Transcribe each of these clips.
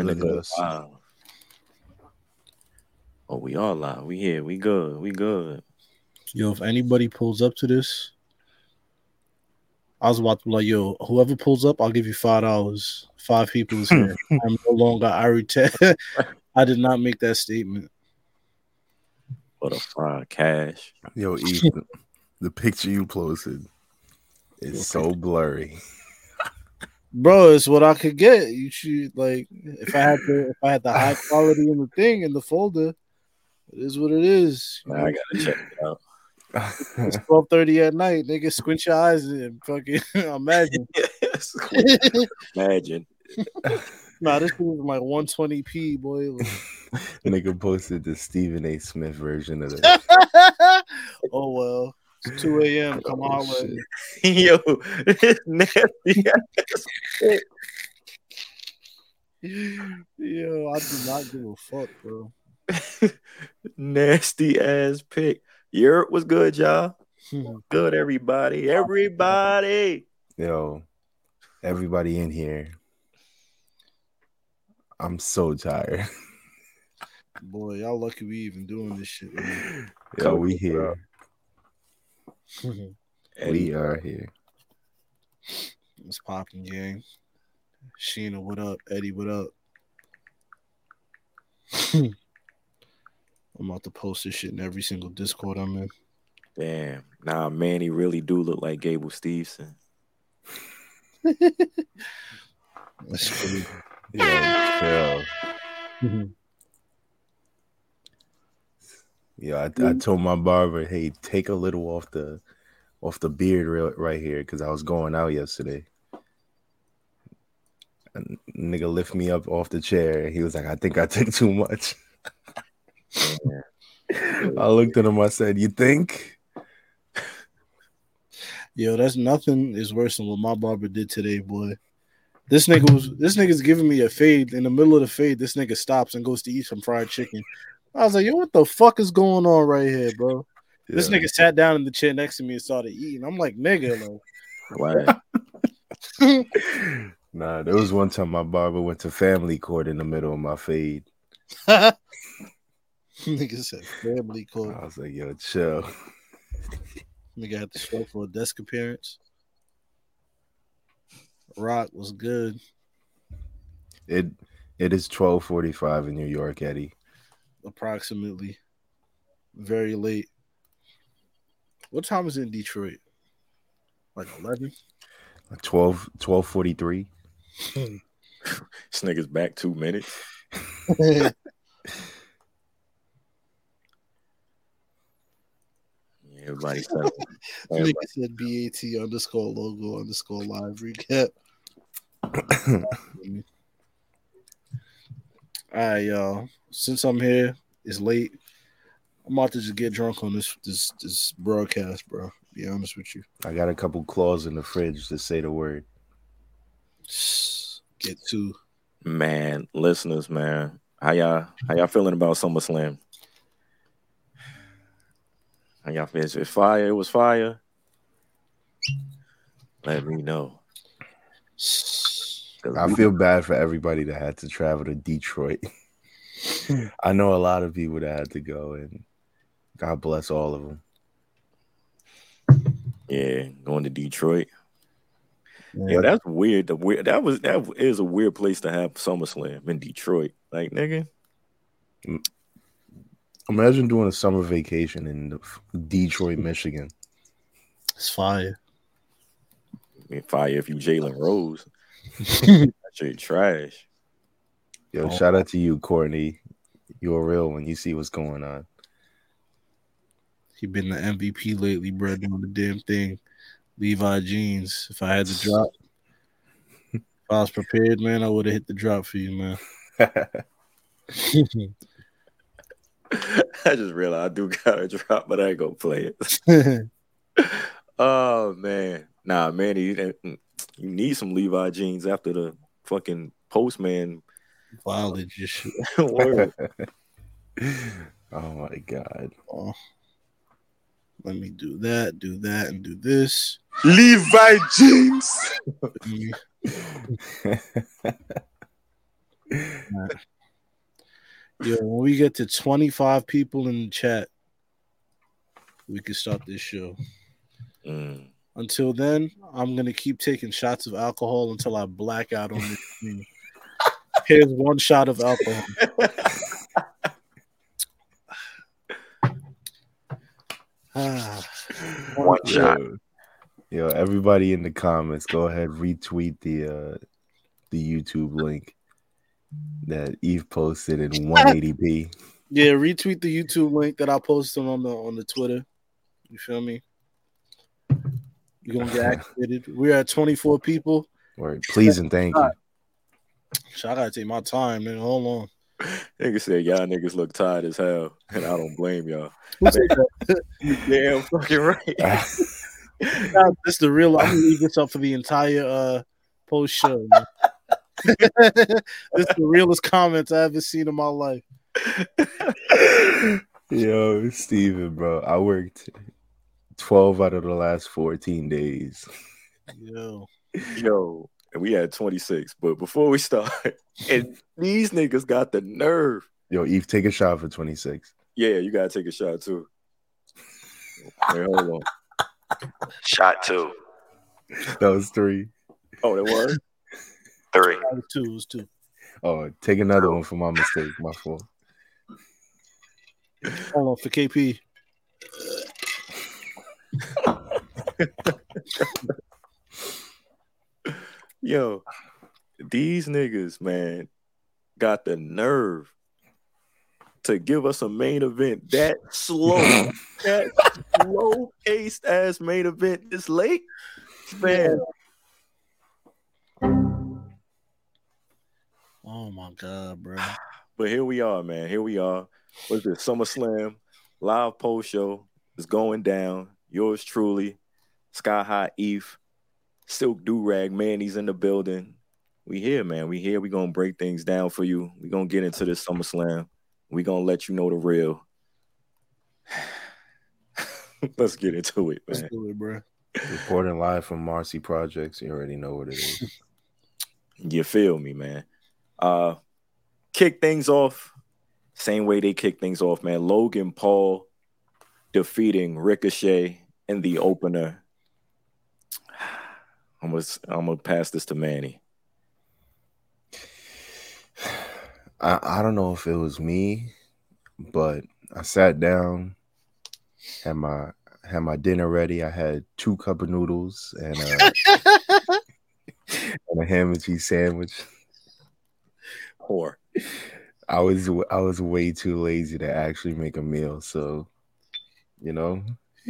finna Look go us. live. Oh, we all live. We here. We good. We good. Yo, if anybody pulls up to this, I was about to be like, yo, whoever pulls up, I'll give you five dollars. Five people is here. I'm no longer Ari Ted. I did not make that statement. What a fried cash. Yo, Eve, the, the picture you posted is so blurry. Bro, it's what I could get. You should like if I had the if I had the high quality in the thing in the folder, it is what it is. You Nah, I gotta check it out. It's twelve thirty at night. Nigga, squint your eyes and fucking imagine. Imagine. nah, this thing is like one twenty p, boy. Nigga posted the Stephen A. Smith version of it. oh well, it's two a.m. Oh, come Oh, on, shit. Yo, it's nasty. Yo, I do not give a fuck, bro. nasty ass pick. Europe was good, y'all. Good, everybody. Everybody. Yo, everybody in here. I'm so tired. Boy, y'all lucky we even doing this shit. man. Yo, we here. Eddie, We are here. It's popping, gang. Sheena, what up? Eddie, what up? I'm about to post this shit in every single Discord I'm in. damn. Nah, man, he really do look like Gable Stevenson. That's funny. Yo, chill. Yo, I, I mm-hmm. told my barber, hey, take a little off the off the beard real, right here because I was going out yesterday. And nigga lift me up off the chair. He was like, I think I took too much. I looked at him, I said, You think? Yo, that's nothing is worse than what my barber did today, boy. This nigga was this nigga's giving me a fade. In the middle of the fade, this nigga stops and goes to eat some fried chicken. I was like, yo, what the fuck is going on right here, bro? This nigga sat down in the chair next to me and started eating. I'm like, nigga, Right. like, Nah, there was one time my barber went to family court in the middle of my fade. nigga said family court. I was like, yo, chill. Nigga had to show for a desk appearance. Rock was good. It it is 1245 in New York, Eddie. Approximately. Very late. What time is it in Detroit? Like 11? 12 1243. This nigga's back two minutes. Everybody said, Nigga said BAT underscore logo underscore live recap. All right, y'all. Since I'm here, it's late. I'm about to just get drunk on this this this broadcast, bro. Be honest with you. I got a couple claws in the fridge to say the word. Get to man, listeners, man, how y'all how y'all feeling about SummerSlam? How y'all feel? Is it fire? It was fire. Let me know. 'Cause I feel bad for everybody that had to travel to Detroit. I know a lot of people that had to go, and God bless all of them. yeah, going to Detroit. Yeah. Yeah, that's weird. The weird that was that is a weird place to have SummerSlam in Detroit. Like nigga, Imagine doing a summer vacation in Detroit, Michigan. it's fire. I mean, fire if you Jalen Rose. That shit trash. Yo, Oh. shout out to you, Courtney. You're real when you see what's going on. He been the MVP lately, bro, doing the damn thing. Levi jeans. If I had to drop, if I was prepared, man, I would have hit the drop for you, man. I just realized I do got a drop, but I ain't gonna play it. Oh man, nah, man, you, you need some Levi jeans after the fucking postman Violent just shit. word. oh my god. Oh. Let me do that, do that, and do this. Levi jeans. Mm. Yeah, when we get to 25 people in the chat, we can start this show. Mm. Until then, I'm gonna keep taking shots of alcohol until I black out on this screen. Here's one shot of alcohol. Ah, One shot. Yo, yo, everybody in the comments, go ahead retweet the uh the YouTube link that Eve posted in 180p. yeah, retweet the YouTube link that I posted on the on the Twitter. You feel me? You're gonna get activated. We're at 24 people. Or please and thank you. So I gotta take my time, man. Hold on. Nigga said y'all niggas look tired as hell, and I don't blame y'all. Who said that? You damn fucking right. Nah, this the real. I'm gonna leave this up for the entire uh post show. man. this the realest comments I ever seen in my life. Yo, Steven, bro. I worked 12 out of the last 14 days. Yo, Yo, and we had 26. But before we start, and these niggas got the nerve. Yo, Eve, take a shot for 26. Yeah, you gotta take a shot too. Wait, hold on. Shot two. That was three. Oh, that was? Three. it two. It was two. Oh, take another one for my mistake. My fault. Hold on for KP. Yo, these niggas, man, got the nerve to give us a main event that slow, that slow paced ass main event this late. Man, Oh my god, bro. but here we are, man. Here we are. What's this? SummerSlam live post show is going down. Yours truly, Sky High Eve, Silk Do Rag, man. He's in the building. We here, man. We here. We gonna break things down for you. We gonna get into this SummerSlam. We gonna let you know the real. Let's get into it, Let's do it, bro. Reporting live from Marcy Projects. You already know what it is. You feel me, man? Uh, kick things off. Same way they kick things off, man. Logan Paul defeating Ricochet in the opener. I'm gonna I'm gonna pass this to Manny. I, I don't know if it was me, but I sat down, had my had my dinner ready. I had two cup of noodles and uh, and a ham and cheese sandwich. Whore. I was I was way too lazy to actually make a meal, so you know,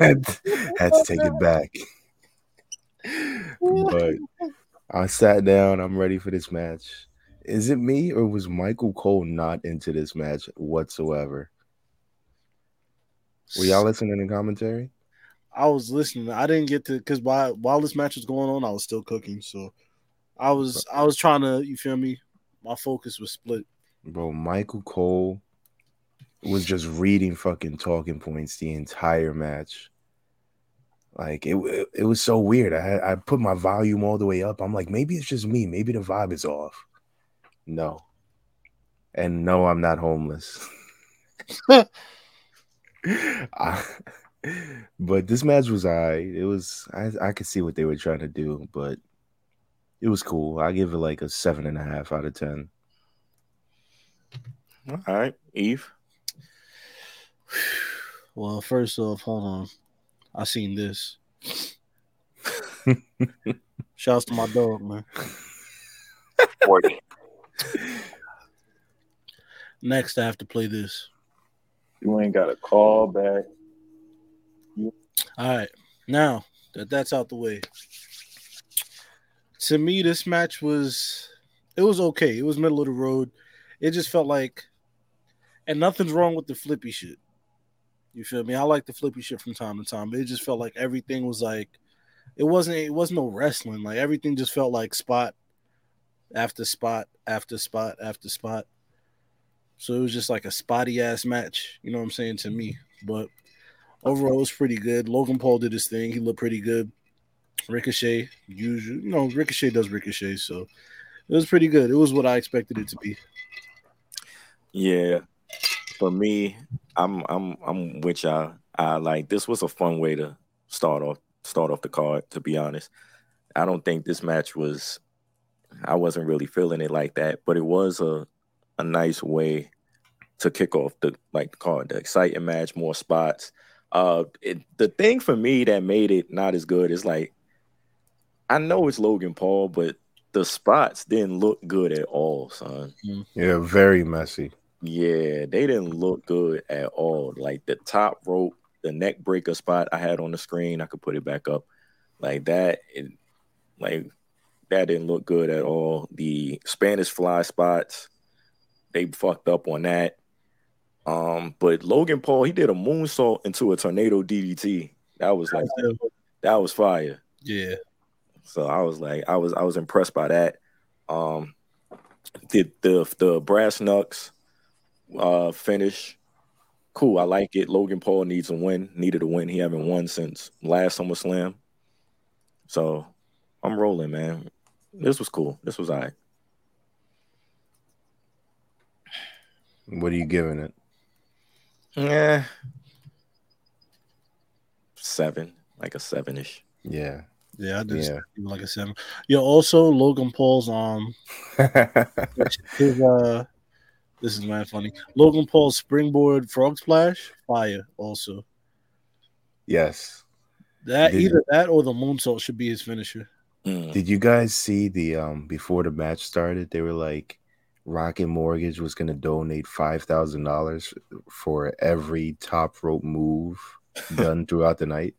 had, had to take it back. But I sat down. I'm ready for this match. Is it me or was Michael Cole not into this match whatsoever? Were y'all listening to commentary? I was listening. I didn't get to because while while this match was going on, I was still cooking. So I was I was trying to, you feel me? My focus was split. Bro, Michael Cole was just reading fucking talking points the entire match. Like it, it, it was so weird. I had, I put my volume all the way up. I'm like, maybe it's just me. Maybe the vibe is off. No, and no, I'm not homeless. I, but this match was I. It was I. I could see what they were trying to do, but it was cool. I give it like a seven and a half out of ten. All right, Eve. Well, first off, hold on. I seen this. Shouts to my dog, man. 40. Next, I have to play this. You ain't got a call back. All right. Now that that's out the way. To me, this match was it was okay. It was middle of the road. It just felt like and nothing's wrong with the flippy shit. You feel me? I like the flippy shit from time to time, but it just felt like everything was like it wasn't it wasn't no wrestling. Like everything just felt like spot after spot after spot after spot. So it was just like a spotty ass match, you know what I'm saying to me. But overall, it was pretty good. Logan Paul did his thing. He looked pretty good. Ricochet, usual, you know, Ricochet does Ricochet, so It was pretty good. It was what I expected it to be. Yeah, for me, I'm I'm I'm with y'all. I like this was a fun way to start off start off the card. To be honest, I don't think this match was. I wasn't really feeling it like that, but it was a a nice way to kick off the like the card, the exciting match, more spots. Uh, it, the thing for me that made it not as good is like, I know it's Logan Paul, but the spots didn't look good at all, son. Yeah, very messy. Yeah, they didn't look good at all. Like the top rope, the neck breaker spot I had on the screen, I could put it back up. Like that, it, like that didn't look good at all. The Spanish fly spots, they fucked up on that. Um, but Logan Paul, he did a moonsault into a tornado DDT. That was like that was fire. Yeah. So I was like, I was I was impressed by that. Um, the the the brass knucks uh finish, cool. I like it. Logan Paul needs a win. Needed a win. He haven't won since last SummerSlam. So I'm rolling, man. This was cool. This was all right. What are you giving it? Yeah, seven, like a seven ish. Yeah. Yeah, I did Yeah. yeah. like a seven. Yeah, also Logan Paul's um his uh this is man funny. Logan Paul's springboard frog splash, fire also. yes. That Did- either that or the moonsault should be his finisher. Mm. Did you guys see the um before the match started? They were like, Rocket Mortgage was gonna donate five thousand dollars for every top rope move done throughout the night.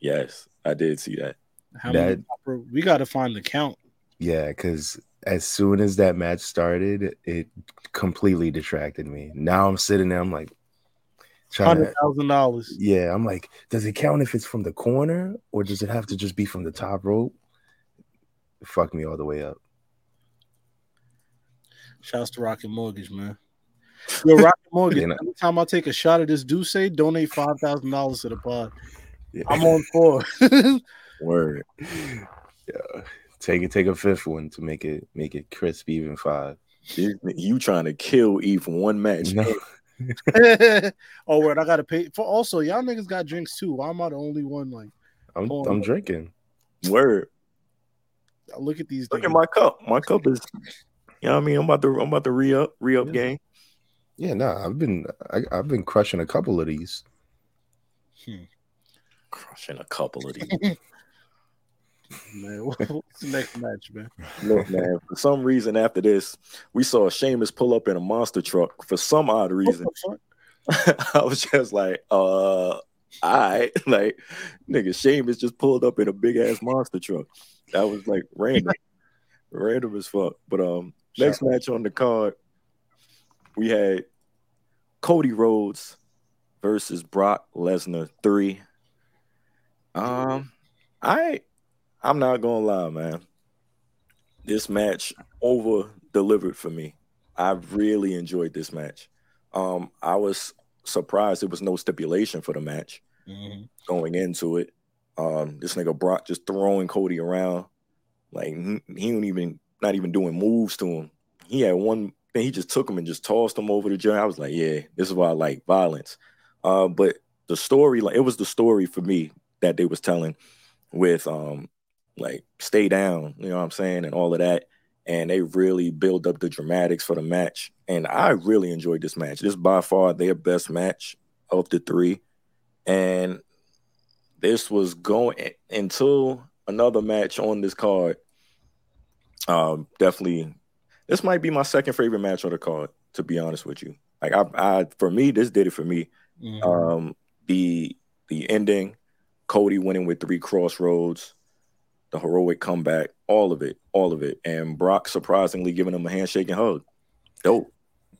Yes, I did see that. How many That- proper- we gotta find the count. Yeah, because as soon as that match started, it completely distracted me. Now I'm sitting there, I'm like trying to dollars. yeah, I'm like, does it count if it's from the corner or does it have to just be from the top rope? It fucked me all the way up. Shouts to Rocket Mortgage, man. Yo, Rocket Mortgage. You know- Anytime I take a shot at this do say donate five thousand dollars to the pod. Yeah. I'm on four. Word. Yeah. Take it, take a fifth one to make it make it crisp even five. You, you trying to kill E for one match? No. oh, word! I gotta pay for. Also, y'all niggas got drinks too. Why am I the only one? Like, I'm Oh, I'm no. drinking. Word. I look at these. Look at my cup. My cup is. You know what I mean? I'm about to. I'm about to re up. Re up Yeah. game. Yeah, no, I've been I, I've been crushing a couple of these. Hmm. Crushing a couple of these. man. What's the next match, man? Look, man. For some reason, after this, we saw Sheamus pull up in a monster truck. For some odd reason. I was just like, uh, right, like, nigga, Sheamus just pulled up in a big ass monster truck. That was like random, random as fuck. But um, next match on the card, we had Cody Rhodes versus Brock Lesnar three. Um, I, I'm not gonna lie, man. This match over delivered for me. I really enjoyed this match. Um, I was surprised there was no stipulation for the match Mhm. going into it. Um, this nigga Brock just throwing Cody around, like he he don't even not even doing moves to him. He had one thing, he just took him and just tossed him over the joint. I was like, yeah, this is why I like violence. Uh, but the story, like it was the story for me that they was telling with um like stay down, you know what I'm saying, and all of that. And they really build up the dramatics for the match. And I really enjoyed this match. This is by far their best match of the three. And this was going until another match on this card. Um, definitely, this might be my second favorite match on the card. To be honest with you, like I, I for me, this did it for me. Mhm. Um, the the ending, Cody winning with three crossroads, the heroic comeback, all of it, all of it, and Brock surprisingly giving him a handshake and hug. Dope,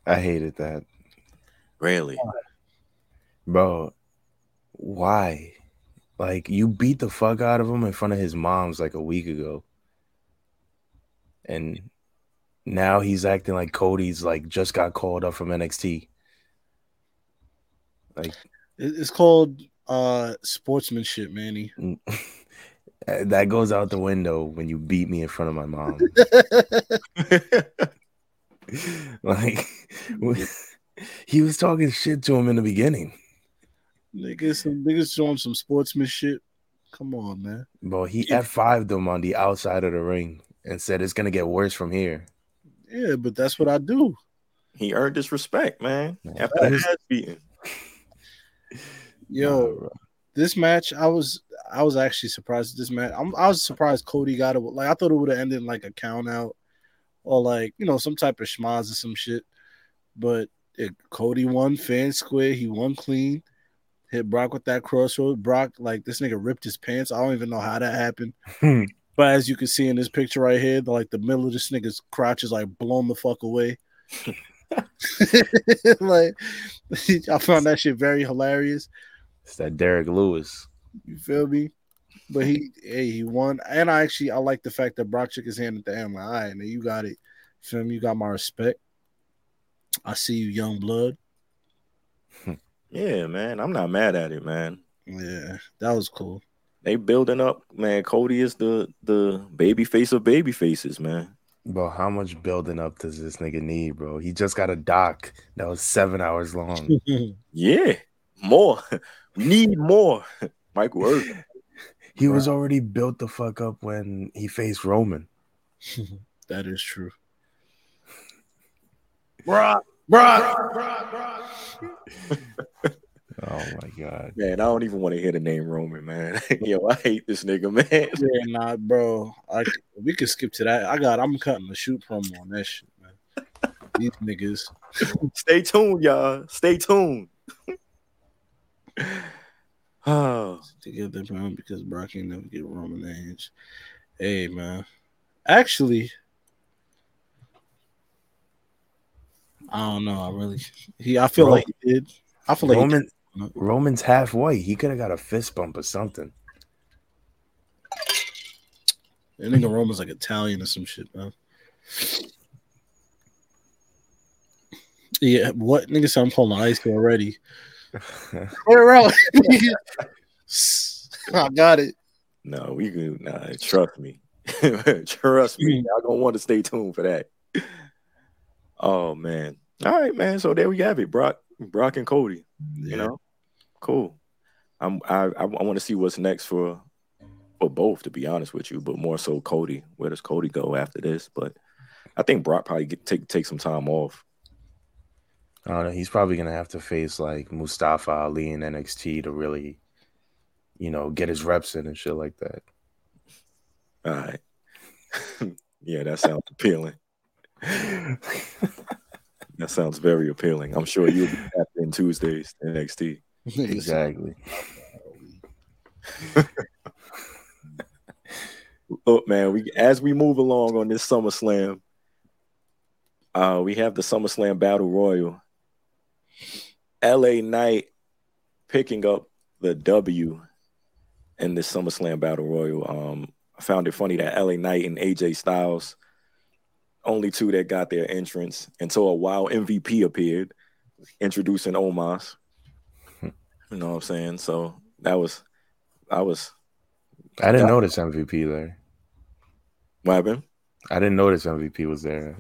I hated that. really. Bro, why? Like you beat the fuck out of him in front of his mom's like a week ago. And now he's acting like Cody's like just got called up from NXT. Like It's called uh sportsmanship, Manny. That goes out the window when you beat me in front of my mom. like he was talking shit to him in the beginning. niggas, some niggas showing some sportsmanship. Come on, man. But he F5'd them on the outside of the ring and said it's gonna get worse from here. Yeah, but that's what I do. he earned his respect, man. After that ass beating. Yo, Nah, bro. This match, I was I was actually surprised at this match. I'm, I was surprised Cody got it. Like I thought it would have ended in like a count out or like you know some type of schmaz or some shit. But it, Cody won and square. He won clean. Hit Brock with that crossroad. Brock like this nigga ripped his pants. I don't even know how that happened. Hmm. But as you can see in this picture right here, the, like the middle of this nigga's crotch is like blown the fuck away. like I found that shit very hilarious. It's that Derrick Lewis. You feel me? But he, hey, he won, and I actually I like the fact that Brock shook his hand at the end. Like, all right, man, you got it. Feel me? You got my respect. I see you, young blood. Yeah, man. I'm not mad at it, man. Yeah, that was cool. They building up, man. Cody is the the baby face of baby faces, man. Bro, how much building up does this nigga need, bro? He just got a doc that was seven hours long. Yeah, more. We need more. Michael Irvin. He was already built the fuck up when he faced Roman. that is true. Brock, Brock, Oh my god. Man, I don't even want to hear the name Roman, man. Yo, I hate this nigga, man. Yeah, nah, bro. I we could skip to that. I got. I'm cutting the shoot promo on that shit, man. These niggas. Stay tuned, y'all. Stay tuned. oh, together, man, because Brock ain't never get Roman Reigns. Hey, man. Actually, I don't know. I really, he. I feel Bro, like he did. I feel like Roman. Roman's half white. He could have got a fist bump or something. that nigga Roman's like Italian or some shit, man. Yeah, what nigga? said I'm pulling the ice already. Clear out. I got it. no, we can. Nah, trust me. trust me. Hmm. Y'all gonna want to stay tuned for that. Oh man. All right, man. So there we have it, Brock, Brock and Cody. You know, cool. I'm. I. I, I want to see what's next for for both, to be honest with you, but more so Cody. Where does Cody go after this? But I think Brock probably get, take take some time off. I don't know. He's probably gonna have to face like Mustafa Ali in NXT to really, you know, get his reps in and shit like that. All right. yeah, that sounds appealing. That sounds very appealing. I'm sure you'll be happy in Tuesdays NXT. exactly. Look, man, we as we move along on this SummerSlam, uh, we have the SummerSlam Battle Royal. LA Knight picking up the W in this SummerSlam Battle Royal. Um, I found it funny that LA Knight and AJ Styles, only two that got their entrance until a wild MVP appeared, introducing Omos. You know what I'm saying? So that was, I was, I didn't Yeah. notice MVP there. what happened? I didn't notice MVP was there.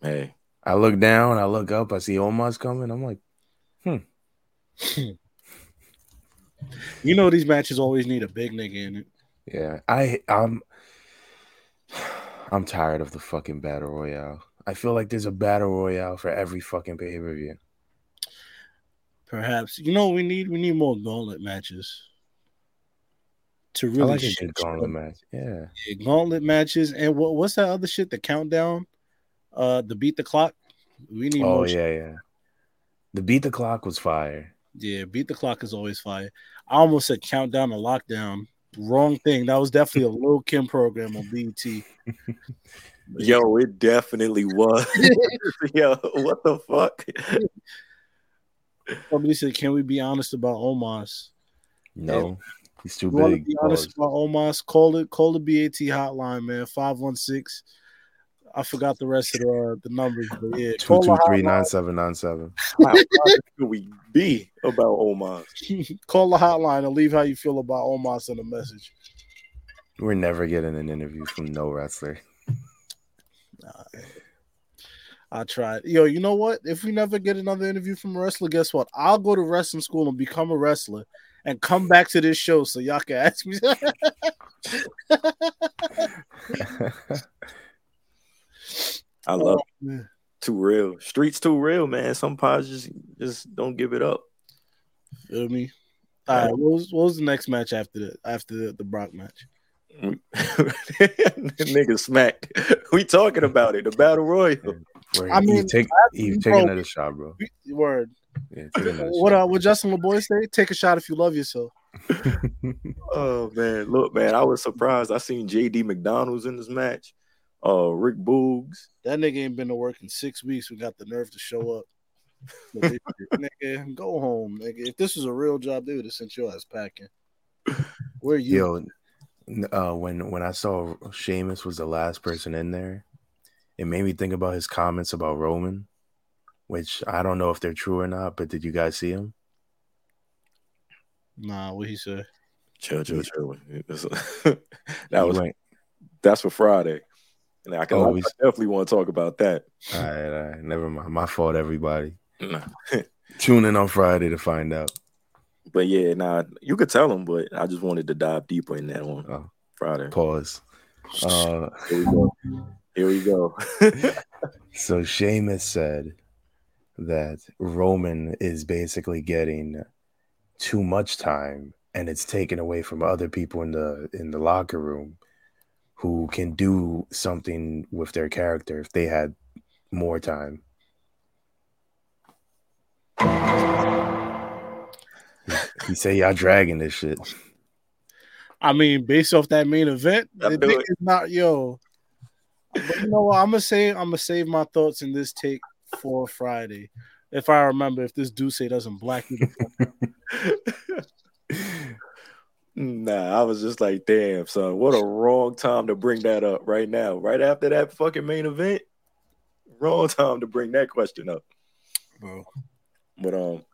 Hey, I look down, I look up, I see Omos coming. I'm like, hmm. You know these matches always need a big nigga in it. yeah, I I'm I'm tired of the fucking battle royale. I feel like there's a battle royale for every fucking pay per view. Perhaps you know we need we need more gauntlet matches to I really like a good gauntlet match. Yeah, shit. gauntlet matches and what what's that other shit? The countdown, uh, the beat the clock. We need Oh more. shit. yeah, yeah. The beat the clock was fire. Yeah, beat the clock is always fire. I almost said countdown or lockdown. Wrong thing. That was definitely a Lil Kim program on BT. yo, it definitely was. yo, what the fuck? Somebody said, "Can we be honest about Omos?" No, he's too You want to big. be honest about Omos? Call it. Call the BAT hotline, man. Five one six. I forgot the rest of the, uh, the numbers, but yeah, Two call two the three hotline. nine seven nine seven. How proud should we be about Omar? call the hotline and leave how you feel about Omos in a message. We're never getting an interview from no wrestler. I tried. Yo, you know what? If we never get another interview from a wrestler, guess what? I'll go to wrestling school and become a wrestler and come back to this show so y'all can ask me. I love it. Too real. Streets too real, man. Some pods just just don't give it up. Feel me? All right. What was, what was the next match after the after the, the Brock match? Nigga smacked. We talking about it. The battle royal. Where I mean, you take you you take broke- another shot, bro. Word. Yeah, take another What shot. uh, what Justin LaBoy say? Take a shot if you love yourself. Oh man, look, man. I was surprised. I seen JD McDonald's in this match. Uh, Rick Boogs. That nigga ain't been to work in six weeks. We got the nerve to show up. But this shit, nigga, go home, nigga. If this was a real job, they would have sent your ass packing. Where you? Yo, uh, when when I saw Sheamus was the last person in there, it made me think about his comments about Roman, which I don't know if they're true or not. But did you guys see him? Nah, what he said? Chill, chill, chill. that was went, that's for Friday. And I can Oh, I we- definitely want to talk about that. all right, all right, never mind. My fault, everybody. Nah. Tune in on Friday to find out. But yeah, nah, you could tell him, but I just wanted to dive deeper in that on Oh. Friday. Pause. Uh, Here we go. Here we go. so Sheamus said that Roman is basically getting too much time and it's taken away from other people in the in the locker room who can do something with their character if they had more time. you say y'all dragging this shit. I mean, based off that main event, I the dick it. is not yo. But you know what? I'm gonna say I'm gonna save my thoughts in this take for Friday. If I remember, if this Duce doesn't black me, the fuck Nah, I was just like, damn, son, what a wrong time to bring that up right now. Right after that fucking main event. Wrong time to bring that question up. bro. But um,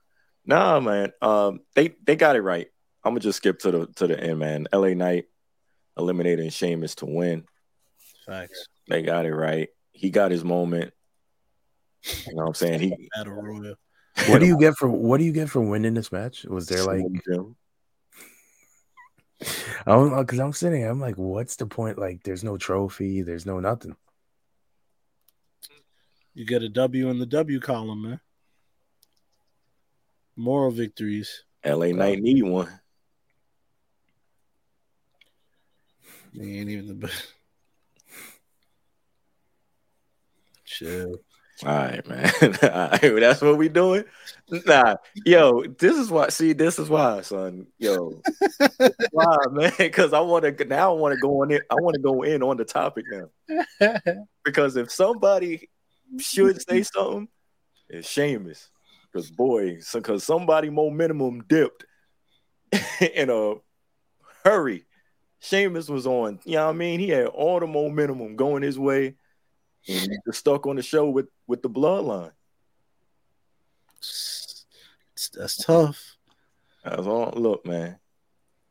nah, man. Um, they they got it right. I'm gonna just skip to the to the end, man. LA Knight eliminating Sheamus to win. Facts. They got it right. He got his moment. You know what I'm saying? He Battle Royal. What do you get for what do you get for winning this match? Was there like Jim. I uh, don't know because I'm sitting. I'm like, what's the point? Like, there's no trophy. There's no nothing. You get a W in the W column, man. Moral victories. LA Knight need one. They ain't even the best. Chill. All right, man. All right, that's what we doing. Nah, yo, this is why. See, this is why, son. Yo, why, man? Because I want to now. I want to go on in. I want to go in on the topic now. Because if somebody should say something, it's Sheamus. Because boy, because somebody more minimum dipped in a hurry. Sheamus was on. You know what I mean? He had all the momentum going his way. Mm-hmm. And he just stuck on the show with with the bloodline. It's- That's tough. That's all. Look, man,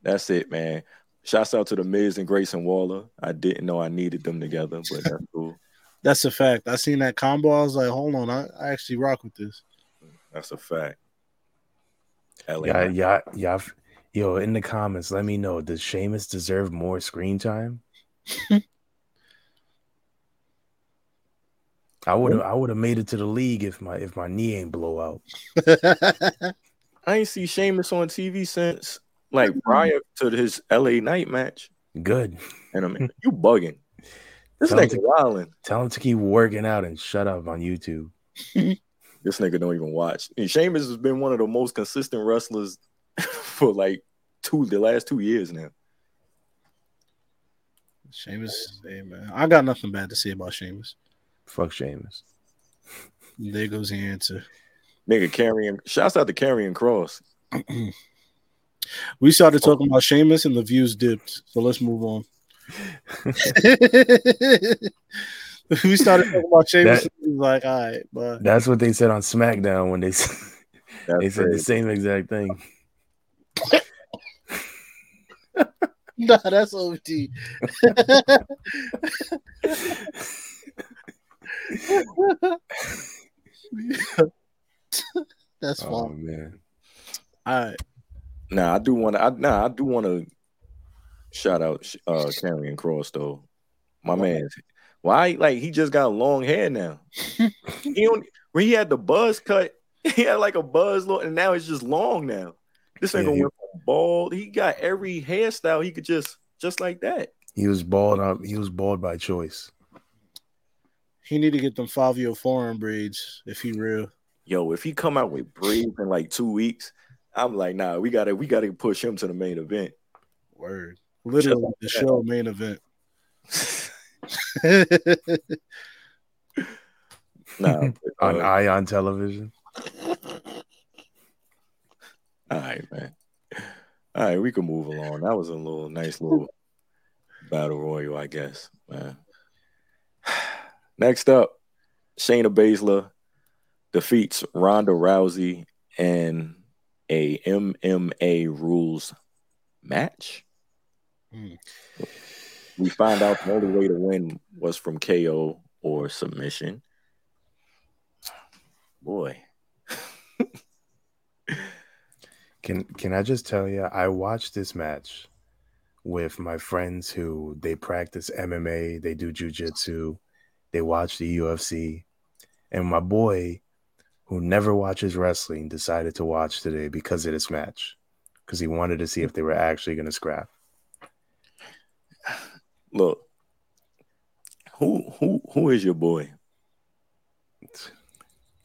that's it, man. Shouts out to the Miz and Grayson Waller. I didn't know I needed them together, but that's cool. That's a fact. I seen that combo. I was like, hold on, I, I actually rock with this. That's a fact. LA Yeah, Knight. yeah, yeah. Yo, in the comments, let me know. Does Sheamus deserve more screen time? I would have, I would have made it to the league if my if my knee ain't blow out. I ain't see Sheamus on TV since like prior to his LA Knight match. Good. And I'm you bugging. This Tell him nigga to- wilding. Tell him to keep working out and shut up on YouTube. This nigga don't even watch. And Sheamus has been one of the most consistent wrestlers for like two the last two years now. Sheamus, hey man, I got nothing bad to say about Sheamus. Fuck Sheamus. There goes the answer. Nigga carrying shouts out to Karrion Kross. we started talking about Sheamus and the views dipped, so let's move on. we started talking about Sheamus. He was like, all right, but That's what they said on SmackDown when they they said the same exact thing. nah, that's OT. that's fine. Oh man. All right. Nah, I do want to. I, nah, I do want to shout out uh Karrion Kross though. My man. Why? Like he just got long hair now. he don't, when he had the buzz cut, he had like a buzz look, and now it's just long now. This ain't Yeah, gonna he- went from bald. He got every hairstyle he could just just like that. He was bald up. He was bald by choice. He need to get them Fabio foreign braids if he real. Yo, if he come out with braids in like two weeks, I'm like, nah, we gotta we gotta push him to the main event. Word. Literally like the that. show main event. nah, but, On uh, Ion television. All right, man. All right, we can move along. That was a little nice little battle royal, I guess, man. Next up, Shayna Baszler defeats Ronda Rousey in a MMA rules match. Hmm. We find out the only way to win was from KO or submission. Boy, Can can I just tell you, I watched this match with my friends who they practice MMA, they do jujitsu, they watch the UFC, and my boy who never watches wrestling decided to watch today because of this match because he wanted to see if they were actually going to scrap. look, who who who is your boy?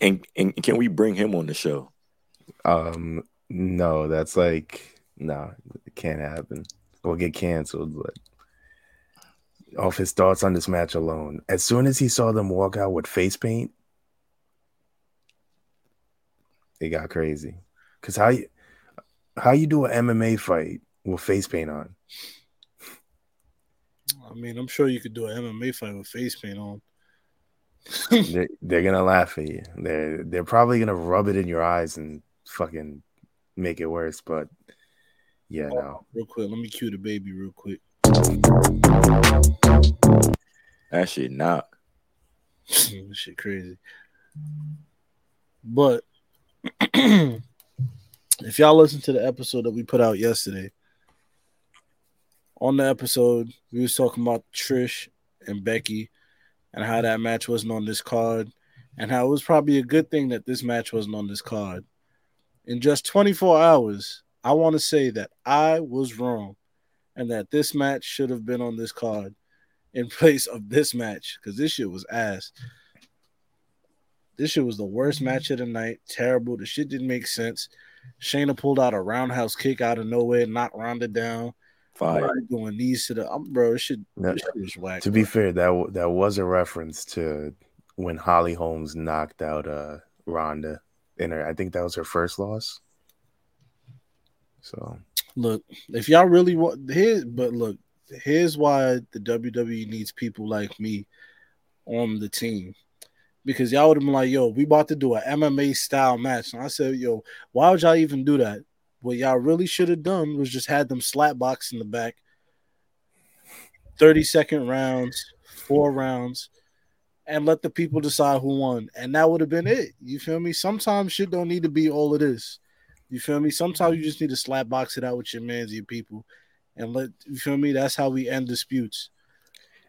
And and can we bring him on the show? Um, no, that's like no, it can't happen. We'll get canceled. But off his thoughts on this match alone, as soon as he saw them walk out with face paint, it got crazy. Cause how you how you do an MMA fight with face paint on? I mean, I'm sure you could do an MMA fight with face paint on. they're, they're gonna laugh at you. They're they're probably gonna rub it in your eyes and fucking make it worse. But yeah, no. Real quick, let me cue the baby real quick. That shit knock. Mm, this shit crazy. But if y'all listen to the episode that we put out yesterday, on the episode we was talking about Trish and Becky and how that match wasn't on this card and how it was probably a good thing that this match wasn't on this card. In just 24 hours, I want to say that I was wrong and that this match should have been on this card in place of this match because this shit was ass. This shit was the worst match of the night. Terrible. The shit didn't make sense. Shayna pulled out a roundhouse kick out of nowhere, knocked Ronda down. Fire. Doing knees to the um, bro. This shit, No, this shit was whack. to be fair, that w- that was a reference to when Holly Holmes knocked out uh Ronda in her. I think that was her first loss. So look, if y'all really want here, but look, here's why the WWE needs people like me on the team. Because y'all would have been like, yo, we about to do a MMA style match. And I said, yo, why would y'all even do that? What y'all really should have done was just had them slap box in the back. 30 second rounds, four rounds, and let the people decide who won. And that would have been it. You feel me? Sometimes shit don't need to be all of this. You feel me? Sometimes you just need to slap box it out with your mans, your people, and let you feel me. That's how we end disputes.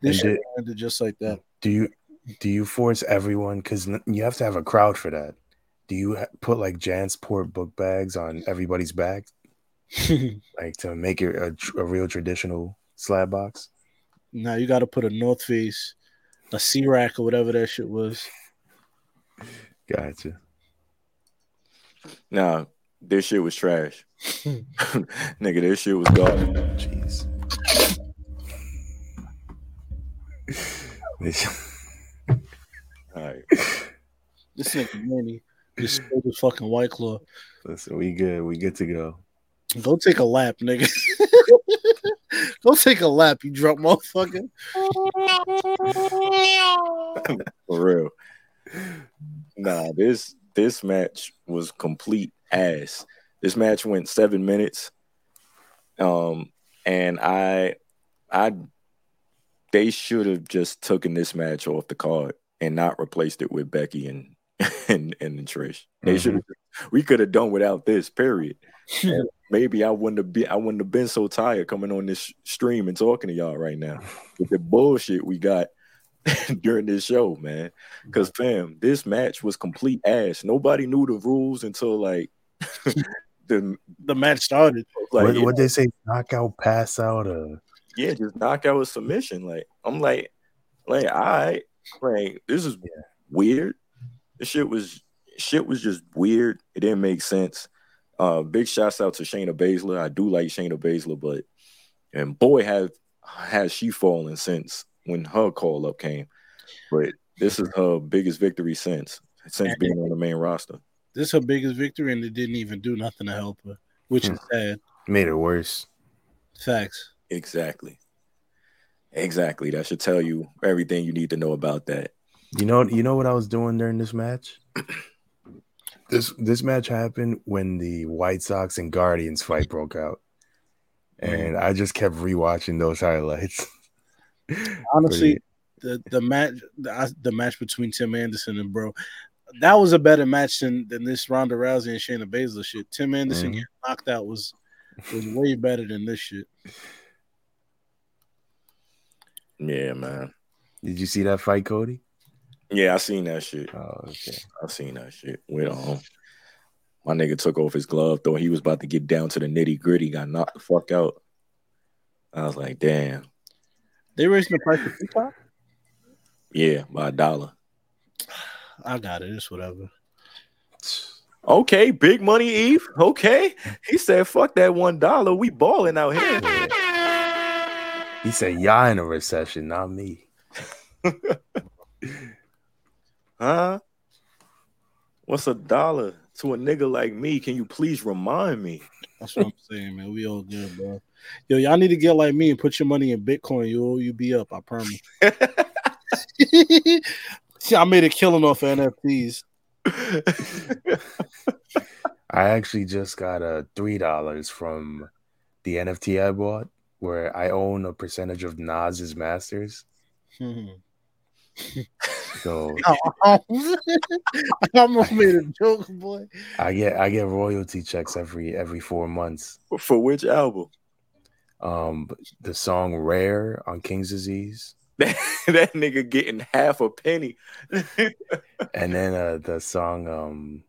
This And shit ended just like that. do you do you force everyone because you have to have a crowd for that? Do you put like Jansport book bags on everybody's back, like to make it a, a real traditional slab box? now you got to put a North Face, a C rack, or whatever that shit was. Gotcha. Nah, this shit was trash. Nigga, this shit was gone. Jeez. All right. This nigga Manny just spilled his fucking white claw. Listen, we good. We good to go. Go take a lap, nigga. Don't take a lap, you drunk motherfucker. For real. Nah, this this match was complete ass. This match went seven minutes. Um, and I I they should have just taken this match off the card and not replaced it with Becky and and and Trish. They Mhm. should we could have done without this, period. And maybe I wouldn't have been I wouldn't have been so tired coming on this stream and talking to y'all right now with the bullshit we got during this show, man. Because fam, this match was complete ass. Nobody knew the rules until like the the match started. like what what they say? Knockout, pass out, uh yeah, just knock out a submission. Like I'm like, like all right, like this is weird. This shit was shit was just weird. It didn't make sense. Uh, big shouts out to Shayna Baszler. I do like Shayna Baszler, but and boy have has she fallen since when her call up came. But this is her biggest victory since since being on the main roster. This her biggest victory, and it didn't even do nothing to help her, which is hmm. sad. made it worse. Facts. Exactly. Exactly. That should tell you everything you need to know about that. You know, you know what I was doing during this match? this this match happened when the White Sox and Guardians fight broke out, and mm. I just kept rewatching those highlights. Honestly, the the match the, the match between Tim Anderson and Bro, that was a better match than than this Ronda Rousey and Shayna Baszler shit. Tim Anderson getting knocked out was was way better than this shit. Yeah, man. Did you see that fight, Codie? Yeah, I seen that shit. Oh, okay. I seen that shit. With um, my nigga took off his glove, though he was about to get down to the nitty gritty, got knocked the fuck out. I was like, damn, They raising the price of Peacock? yeah, by a dollar. I got it. It's whatever. Okay, big money Eph. Okay. He said, fuck that one dollar. We balling out here. He said, "Y'all in a recession, not me." Huh? What's a dollar to a nigga like me? Can you please remind me? That's what I'm saying, man. We all good, bro. Yo, y'all need to get like me and put your money in Bitcoin. You'll you be up. I promise. See, I made a killing off of NFTs. I actually just got a three dollars from the NFT I bought, where I own a percentage of Nas's masters. Hmm. So I almost made a joke, boy. I get I get royalty checks every every four months. For which album? Um, the song "Rare" on King's Disease, that nigga getting half a penny. and then uh, the song um,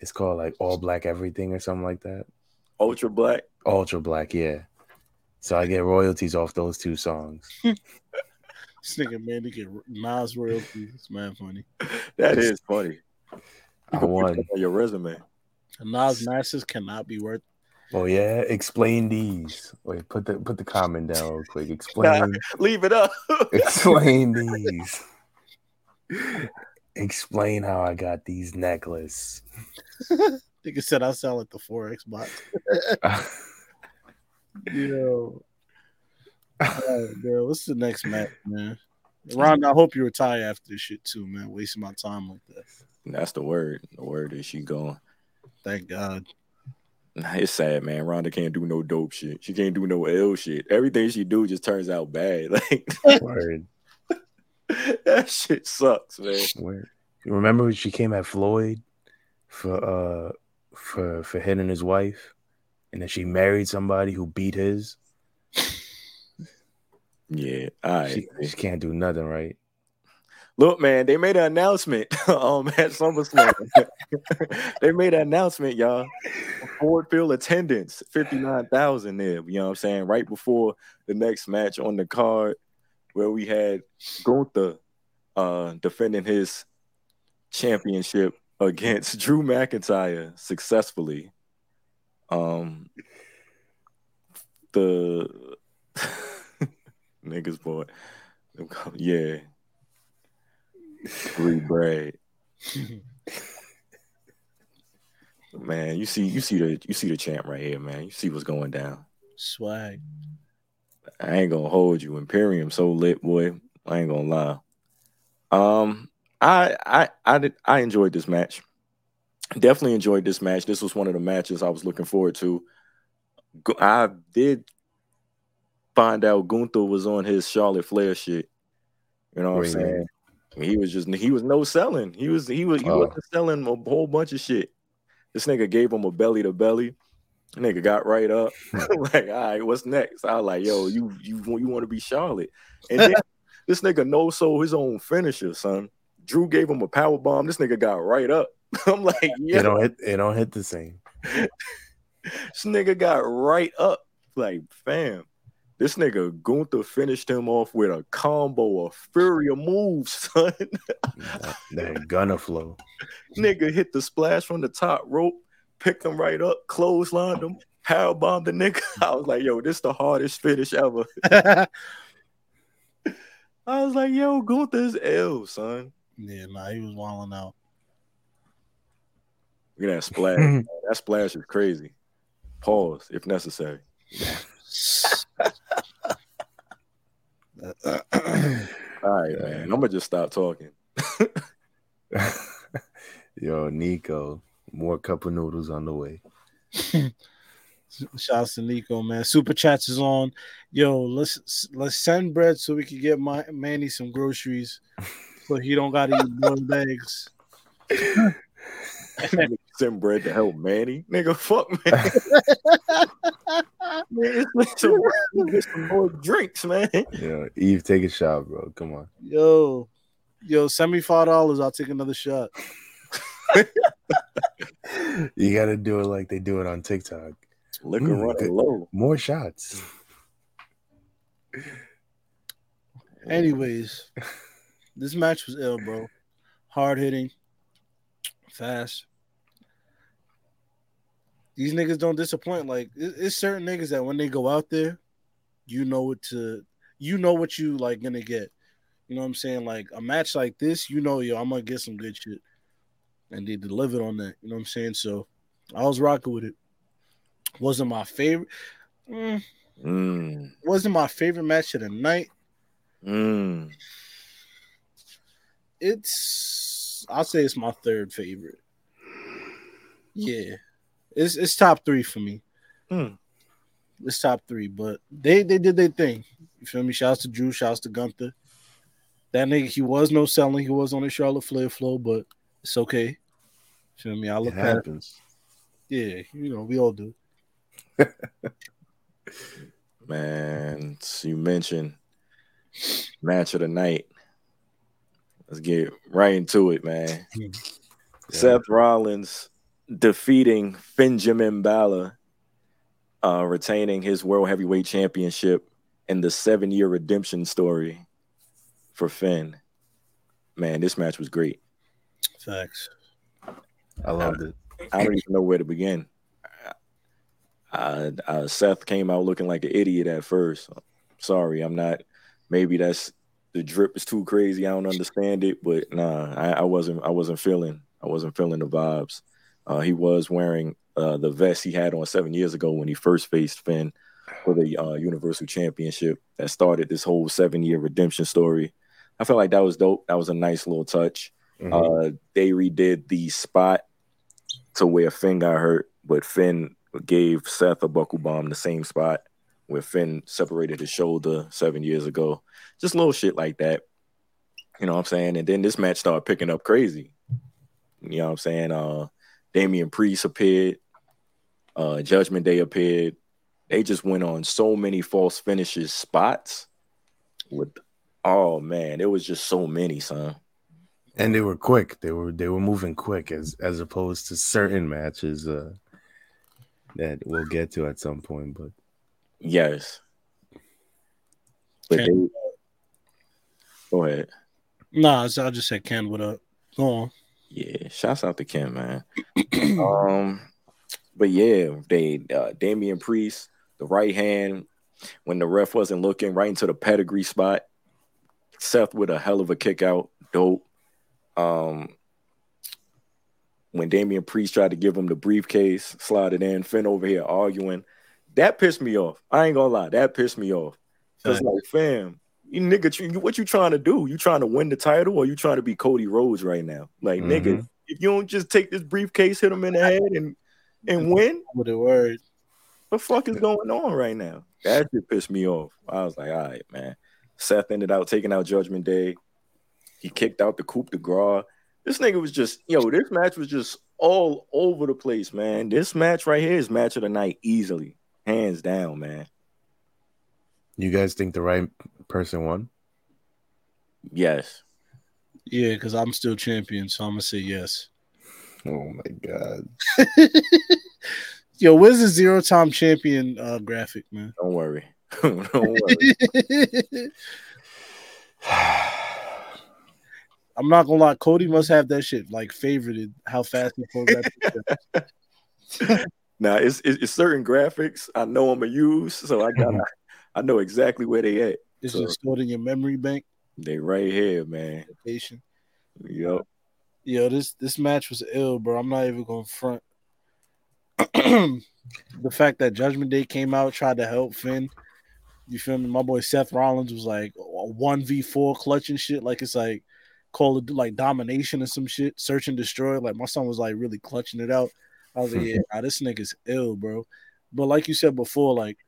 it's called like "All Black Everything" or something like that. Ultra Black. Ultra Black, yeah. So I get royalties off those two songs. This nigga man, to get Nas royalties. It's mad funny. That is funny. I You can put won. your resume. And Nas masters cannot be worth. Oh yeah, explain these. Wait, put the put the comment down real quick. Explain Leave it up. explain these. explain how I got these necklace. Nigga said I sound at the four Xbox. Yo. All right, bro. What's the next match, man? Ron, I hope you retire after this shit too, man. Wasting my time like that. That's the word. The word is she gone. Thank God. Nah, It's sad, man. Ronda can't do no dope shit. She can't do no L shit. Everything she do just turns out bad. Like that shit sucks, man. Word. Remember when she came at Floyd for uh for for hitting his wife, and then she married somebody who beat his. Yeah. All right. She, she can't do nothing right. Look, man, they made an announcement um at SummerSlam. they made an announcement, y'all. Ford Field attendance, 59,000 there. You know what I'm saying? Right before the next match on the card where we had Gunther uh defending his championship against Drew McIntyre successfully. Um the niggas boy. Yeah. Free bread. Man, you see, you see the, you see the champ right here, man. You see what's going down. Swag. I ain't gonna hold you. Imperium so lit, boy. I ain't gonna lie. Um, I I I did I enjoyed this match. Definitely enjoyed this match. This was one of the matches I was looking forward to. Gu- I did find out Gunther was on his Charlotte Flair shit. You know what I'm Wait, saying? He was just he was no selling. He was he was he Oh. wasn't selling a whole bunch of shit. This nigga gave him a belly to belly. Nigga got right up. like, all right, what's next? I was like, yo, you you you want to be Charlotte? And then this nigga no sold his own finisher, son. Drew gave him a power bomb. This nigga got right up. I'm like, It yeah, don't hit. It don't hit the same. this nigga got right up. Like, fam, this nigga Gunther finished him off with a combo of fury of moves, son. That, that gunner flow. nigga hit the splash from the top rope, picked him right up, clotheslined him, power bombed the nigga. I was like, yo, this the hardest finish ever. I was like, yo, Gunther's L, son. yeah, nah, he was wilding out. Look at that splash. That splash is crazy. Pause if necessary. All right, man. I'm gonna just stop talking. Yo, Nico, more cup of noodles on the way. Shouts to Nico, man. Super chats is on. Yo, let's let's send bread so we can get my Manny some groceries, so he don't gotta eat boiled eggs. Send bread to help Manny. Nigga, fuck man. Man let's get some, get some more drinks, man. Yeah, Eph, take a shot, bro. Come on. Yo, yo, send me five dollars. I'll take another shot. You got to do it like they do it on TikTok. Liquor Mm, running low. More shots. Anyways, this match was ill, bro. Hard hitting, fast. These niggas don't disappoint. Like it- it's certain niggas that when they go out there, you know what to, you know what you like gonna get. You know what I'm saying? Like a match like this, you know, yo, I'm gonna get some good shit, and they delivered on that. You know what I'm saying? So I was rocking with it. Wasn't my favorite. Mm, Mm, wasn't my favorite match of the night. mm. it's I'll say it's my third favorite. Yeah. It's it's top three for me. Hmm. It's top three, but they they did their thing. You feel me? Shouts to Drew, shouts to Gunther. That nigga, he was no selling, he was on the Charlotte Flair flow, but it's okay. You Feel me? I It look at happens. yeah, you know, we all do. Man, so you mentioned match of the night. Let's get right into it, man. Yeah. Seth Rollins defeating Benjamin Balor, uh, retaining his World Heavyweight Championship and the seven year redemption story for Finn. Man, this match was great. Facts. I loved it. I don't even know where to begin. Uh, uh, Seth came out looking like an idiot at first. Sorry, I'm not. Maybe that's the drip is too crazy. I don't understand it, but nah, I, I wasn't. I wasn't feeling. I wasn't feeling the vibes. Uh, he was wearing uh, the vest he had on seven years ago when he first faced Finn for the uh, Universal Championship. That started this whole seven-year redemption story. I felt like that was dope. That was a nice little touch. Mhm. Uh, they redid the spot to where Finn got hurt, but Finn gave Seth a buckle bomb the same spot where Finn separated his shoulder seven years ago. Just little shit like that. You know what I'm saying? And then this match started picking up crazy. You know what I'm saying? Uh Damian Priest appeared, uh Judgment Day appeared. They just went on so many false finishes spots with oh man, it was just so many, son. and they were quick. They were they were moving quick as as opposed to certain matches uh, that we'll get to at some point. But Yes. But Okay. they, go ahead. Nah, so I just said Ken, what up? Go on. Yeah, shouts out to Kim, man. um, but yeah, they uh, Damian Priest, the right hand when the ref wasn't looking, right into the pedigree spot. Seth with a hell of a kick out, dope. Um, when Damian Priest tried to give him the briefcase, slide it in, Finn over here arguing. That pissed me off. I ain't gonna lie, that pissed me off. Cause like, fam, you nigga, you, what you trying to do? You trying to win the title, or you trying to be Cody Rhodes right now? Like, nigga, Mhm. if you don't just take this briefcase, hit him in the head, and and win, With the word. the fuck is going on right now? That just pissed me off. I was like, all right, man. Seth ended out taking out Judgment Day. He kicked out the coup de grace. This nigga was just, yo, this match was just all over the place, man. This match right here is match of the night easily, hands down, man. You guys think the right person one? Yes. Yeah, because I'm still champion, so I'm gonna say yes. Oh my god. Yo, where's the zero time champion uh, graphic, man? Don't worry. Don't worry. I'm not gonna lie, Codie must have that shit like favorited how fast he pulls that. picture. Now it's, it's it's certain graphics I know I'm gonna use, so I got I know exactly where they at. It's So- just stored in your memory bank. They right here, man. Patient. Yup. Yo, this this match was ill, bro. I'm not even gonna front. the fact that Judgment Day came out, tried to help Finn. You feel me? My boy Seth Rollins was like one v four clutch and shit. Like it's like call it like domination or some shit. Search and destroy. Like my son was like really clutching it out. I was like, yeah, nah, this nigga's ill, bro. But like you said before, like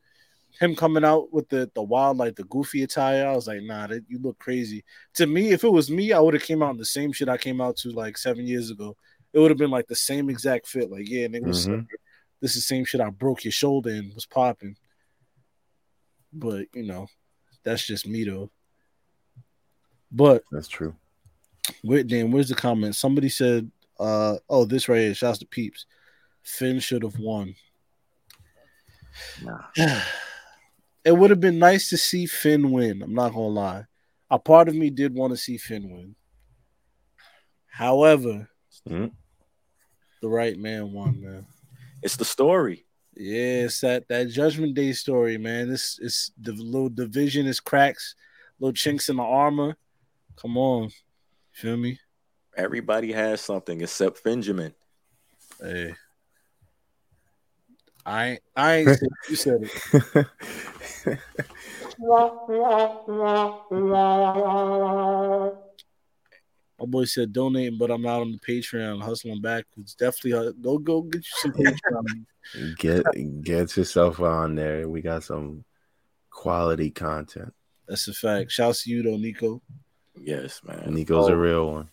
him coming out with the the wild, like the goofy attire, I was like, nah, that, you look crazy. To me, if it was me, I would have came out in the same shit I came out to like seven years ago. It would have been like the same exact fit. Like, yeah, nigga? Mhm. this is the same shit I broke your shoulder and was popping. But you know, that's just me though. But That's true. wait, damn, where's the comment? Somebody said, uh, oh, this right here, shouts to peeps. Finn should have won. Nah. it would have been nice to see Finn win. I'm not gonna lie. A part of me did want to see Finn win. However, Mhm. the right man won, man. It's the story. Yeah, it's that that Judgment Day story, man. This is the little division is cracks, little chinks in the armor. Come on, feel me? Everybody has something except Benjamin. Hey, I ain't- I ain't you said it. My boy said donating, but I'm not on the Patreon. Hustling back. It's Definitely uh, go go get you some Patreon. get get yourself on there. We got some quality content. That's a fact. Shouts to you though, Nico. Yes, man. Nico's Oh, a real one.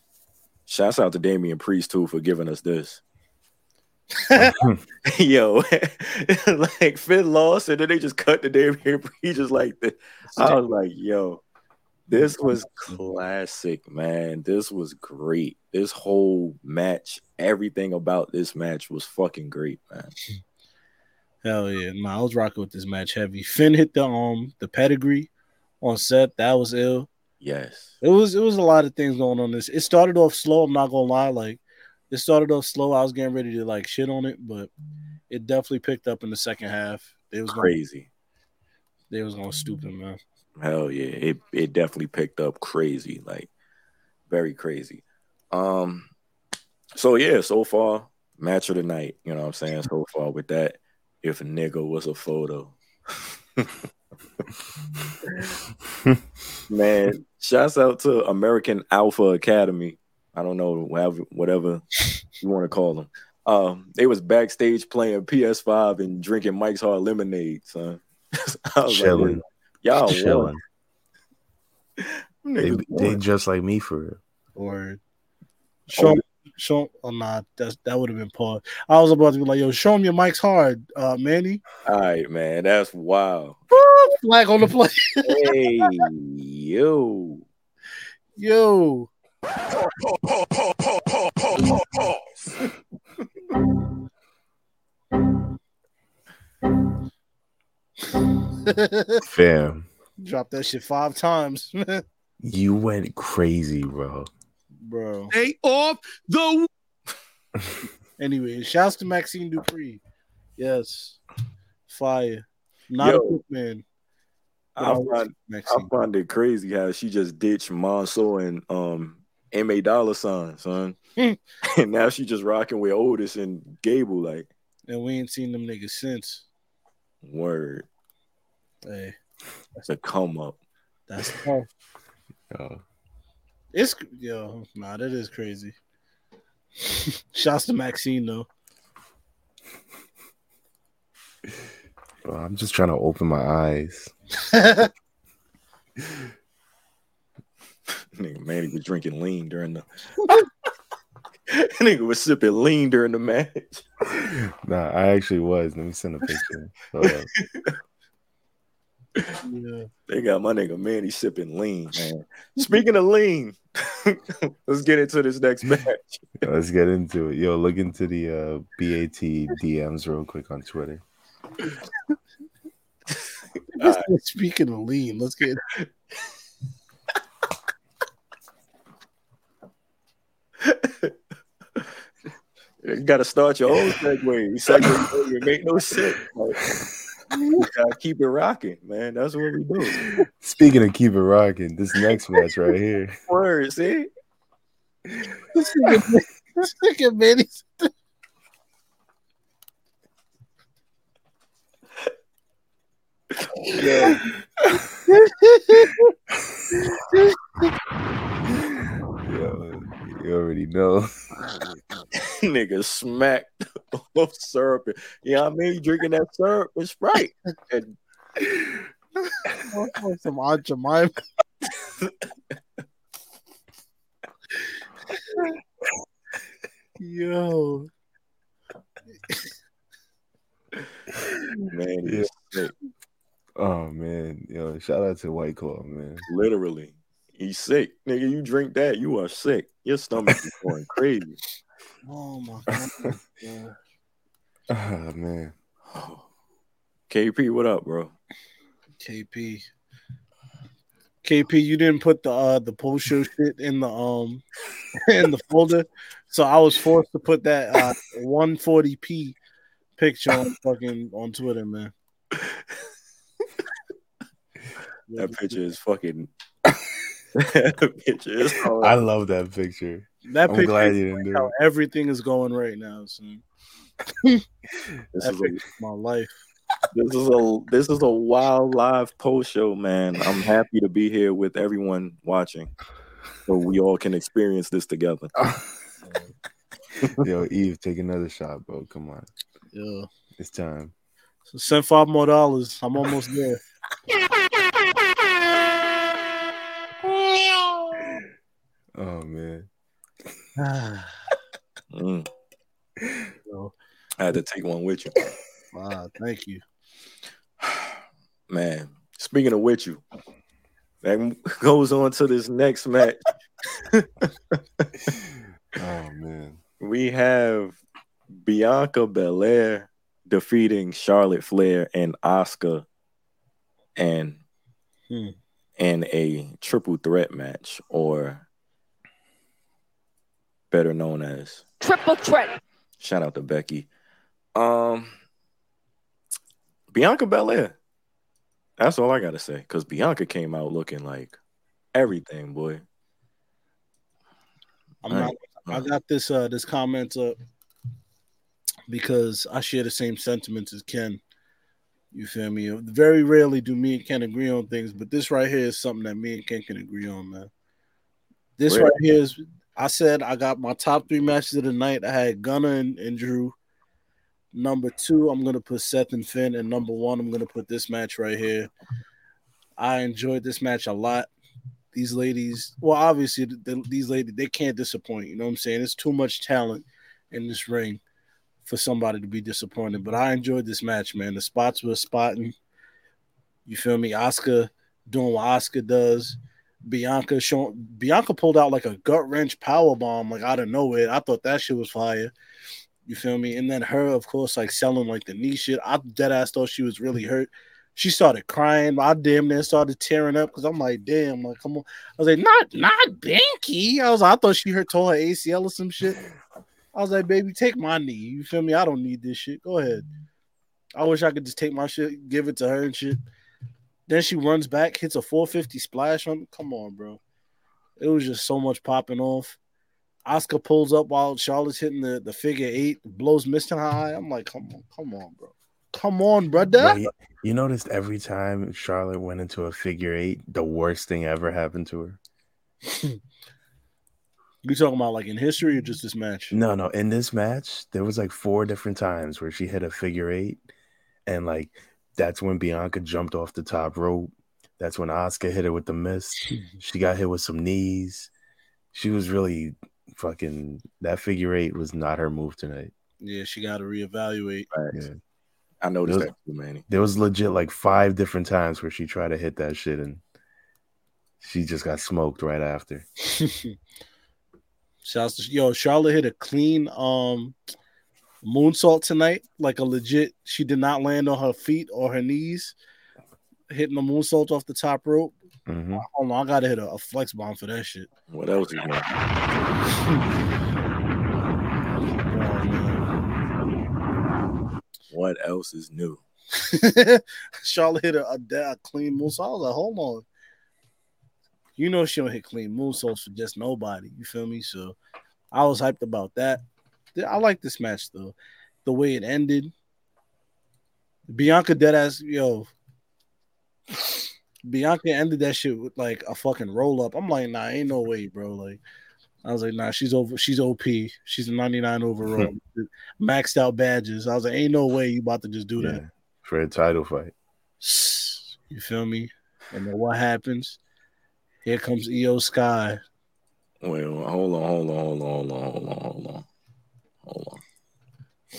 Shouts out to Damian Priest too for giving us this. Yo, like Finn lost, and then they just cut the damn hair. He just like this. I was like, yo, this was classic, man. This was great. This whole match, everything about this match was fucking great, man. Hell yeah. Nah, I was rocking with this match heavy. Finn hit the um the pedigree on Seth. That was ill. Yes. It was it was a lot of things going on this. It started off slow, I'm not gonna lie. Like it started off slow. I was getting ready to like shit on it, but it definitely picked up in the second half. It was going Crazy. they was going stupid, man. Hell yeah. It it definitely picked up crazy, like very crazy. Um so yeah, so far, match of the night, you know what I'm saying? So far with that, if a nigga was a photo. Man, shouts out to American Alpha Academy. I don't know, whatever, whatever you want to call them. Um, they was backstage playing PS5 and drinking Mike's Hard Lemonade, son. I was Chilling. like, y'all Chilling. They, Niggas they just like me for real. Or show show oh nah, that's that would have been Paul. I was about to be like, yo, show him your mic's hard, uh Manny. All right, man, that's wild. Flag on the play. hey, yo. Yo. Fam, Drop that shit five times, you went crazy, bro. bro. Stay off the Anyway, shouts to Maxine Dupree. Yes. Fire. Not Yo. a quick man. but I find I find it crazy how she just ditched Mansoor and um M.A. Dollar Sign, son. Hmm. and now she just rocking with Otis and Gable, like, And we ain't seen them niggas since. word. Hey. That's a come up. That's tough. Yo, It's yo, nah, that is crazy. Shouts to Maxine though. bro, I'm just trying to open my eyes. Nigga, man, he was drinking lean during the. Nigga was sipping lean during the match. Nah, I actually was. Let me send a picture. Hold yeah. They got my nigga Manny sipping lean, man. Speaking of lean, let's get into this next match. Let's get into it. Yo, look into the uh, BAT DMs real quick on Twitter. Speaking of lean, let's get You gotta start your own segue. Segue it make no sense. Like, you gotta keep it rocking, man. That's what we do. Speaking of keep it rocking, this next match right here. Word, see? this nigga, this nigga Manny. Yeah. Yo, you already know. nigga smacked off syrup. You know what I mean? Drinking that syrup and Sprite. And Some Aunt Jemima. Yo, man, he's sick. Oh man, yo, shout out to White Claw, man. Literally. He's sick. Nigga, you drink that, you are sick. Your stomach is going crazy. oh my god. Yeah. Ah man. KP, what up, bro? KP. KP, you didn't put the uh the post show shit in the um in the folder, so I was forced to put that uh 140p picture on fucking on Twitter, man. That picture is fucking. That picture is. I love that picture. That I'm picture glad is you didn't do how it. everything is going right now. So This is, a, my life. this is a this is a wild live post show, man. I'm happy to be here with everyone watching, so we all can experience this together. Yo, Eph, take another shot, bro. Come on. Yeah. It's time. So send five more dollars. I'm almost there. Oh man. Mm. I had to take one with you, wow, thank you. man. Speaking of with you, that goes on to this next match. Oh man. we have Bianca Belair defeating Charlotte Flair and Oscar and Hmm. in a triple threat match or better known as Triple threat. shout out to Becky. Um Bianca Belair. That's all I gotta say. Cause Bianca came out looking like everything, boy. I'm Right. not. I got this uh this comment up because I share the same sentiments as Ken. You feel me? Very rarely do me and Ken agree on things, but this right here is something that me and Ken can agree on, man. This Really? right here is. I said I got my top three matches of the night. I had Gunther and, and Drew. Number two, I'm gonna put Seth and Finn, and number one, I'm gonna put this match right here. I enjoyed this match a lot. These ladies, well, obviously, the, the- these ladies, they can't disappoint. You know what I'm saying? It's too much talent in this ring for somebody to be disappointed. But I enjoyed this match, man. The spots were spotting. You feel me? Oscar doing what Oscar does. Bianca showing Bianca pulled out like a gut wrench power bomb, like out of nowhere. I thought that shit was fire. You feel me? And then her, of course, like selling like the knee shit. I dead ass thought she was really hurt. She started crying. I damn near started tearing up because I'm like, damn, like come on. I was like, not not Banky. I was like, I thought she hurt tore her ACL or some shit. I was like, baby, take my knee. You feel me? I don't need this shit. Go ahead. I wish I could just take my shit, give it to her and shit. Then she runs back, hits a 450 splash on. Come on, bro. It was just so much popping off. Oscar pulls up while Charlotte's hitting the, the figure eight, blows mist in her. I'm like, come on, come on, bro. Come on, brother. You noticed every time Charlotte went into a figure eight, the worst thing ever happened to her. You talking about like in history or just this match? No, no. In this match, there was like four different times where she hit a figure eight, and like that's when Bianca jumped off the top rope. That's when Oscar hit her with the mist. She got hit with some knees. She was really fucking. That figure eight was not her move tonight. Yeah, she got to reevaluate. Facts. Yeah. I noticed Those- that too, Manny. There was legit like five different times where she tried to hit that shit, and she just got smoked right after. Shouts to yo, Charlotte hit a clean um moonsault tonight, like a legit. She did not land on her feet or her knees, hitting the moonsault off the top rope. hmm Hold on, I gotta hit a, a flex bomb for that shit. What else is going? Oh, What else is new? Charlotte hit a, a, a clean moonsault. I was like, hold on. You know she don't hit clean moonsaults for just nobody. You feel me? So I was hyped about that. I like this match though. The way it ended. Bianca deadass, yo. Bianca ended that shit with like a fucking roll up. I'm like, nah, ain't no way, bro. Like, I was like, nah, she's over, she's OP. She's a 99 overall, maxed out badges. I was like, ain't no way you about to just do that. For a title fight. You feel me? And then what happens? Here comes Iyo Sky. Wait, hold on, hold on, hold on, hold on, hold on, hold on, hold on.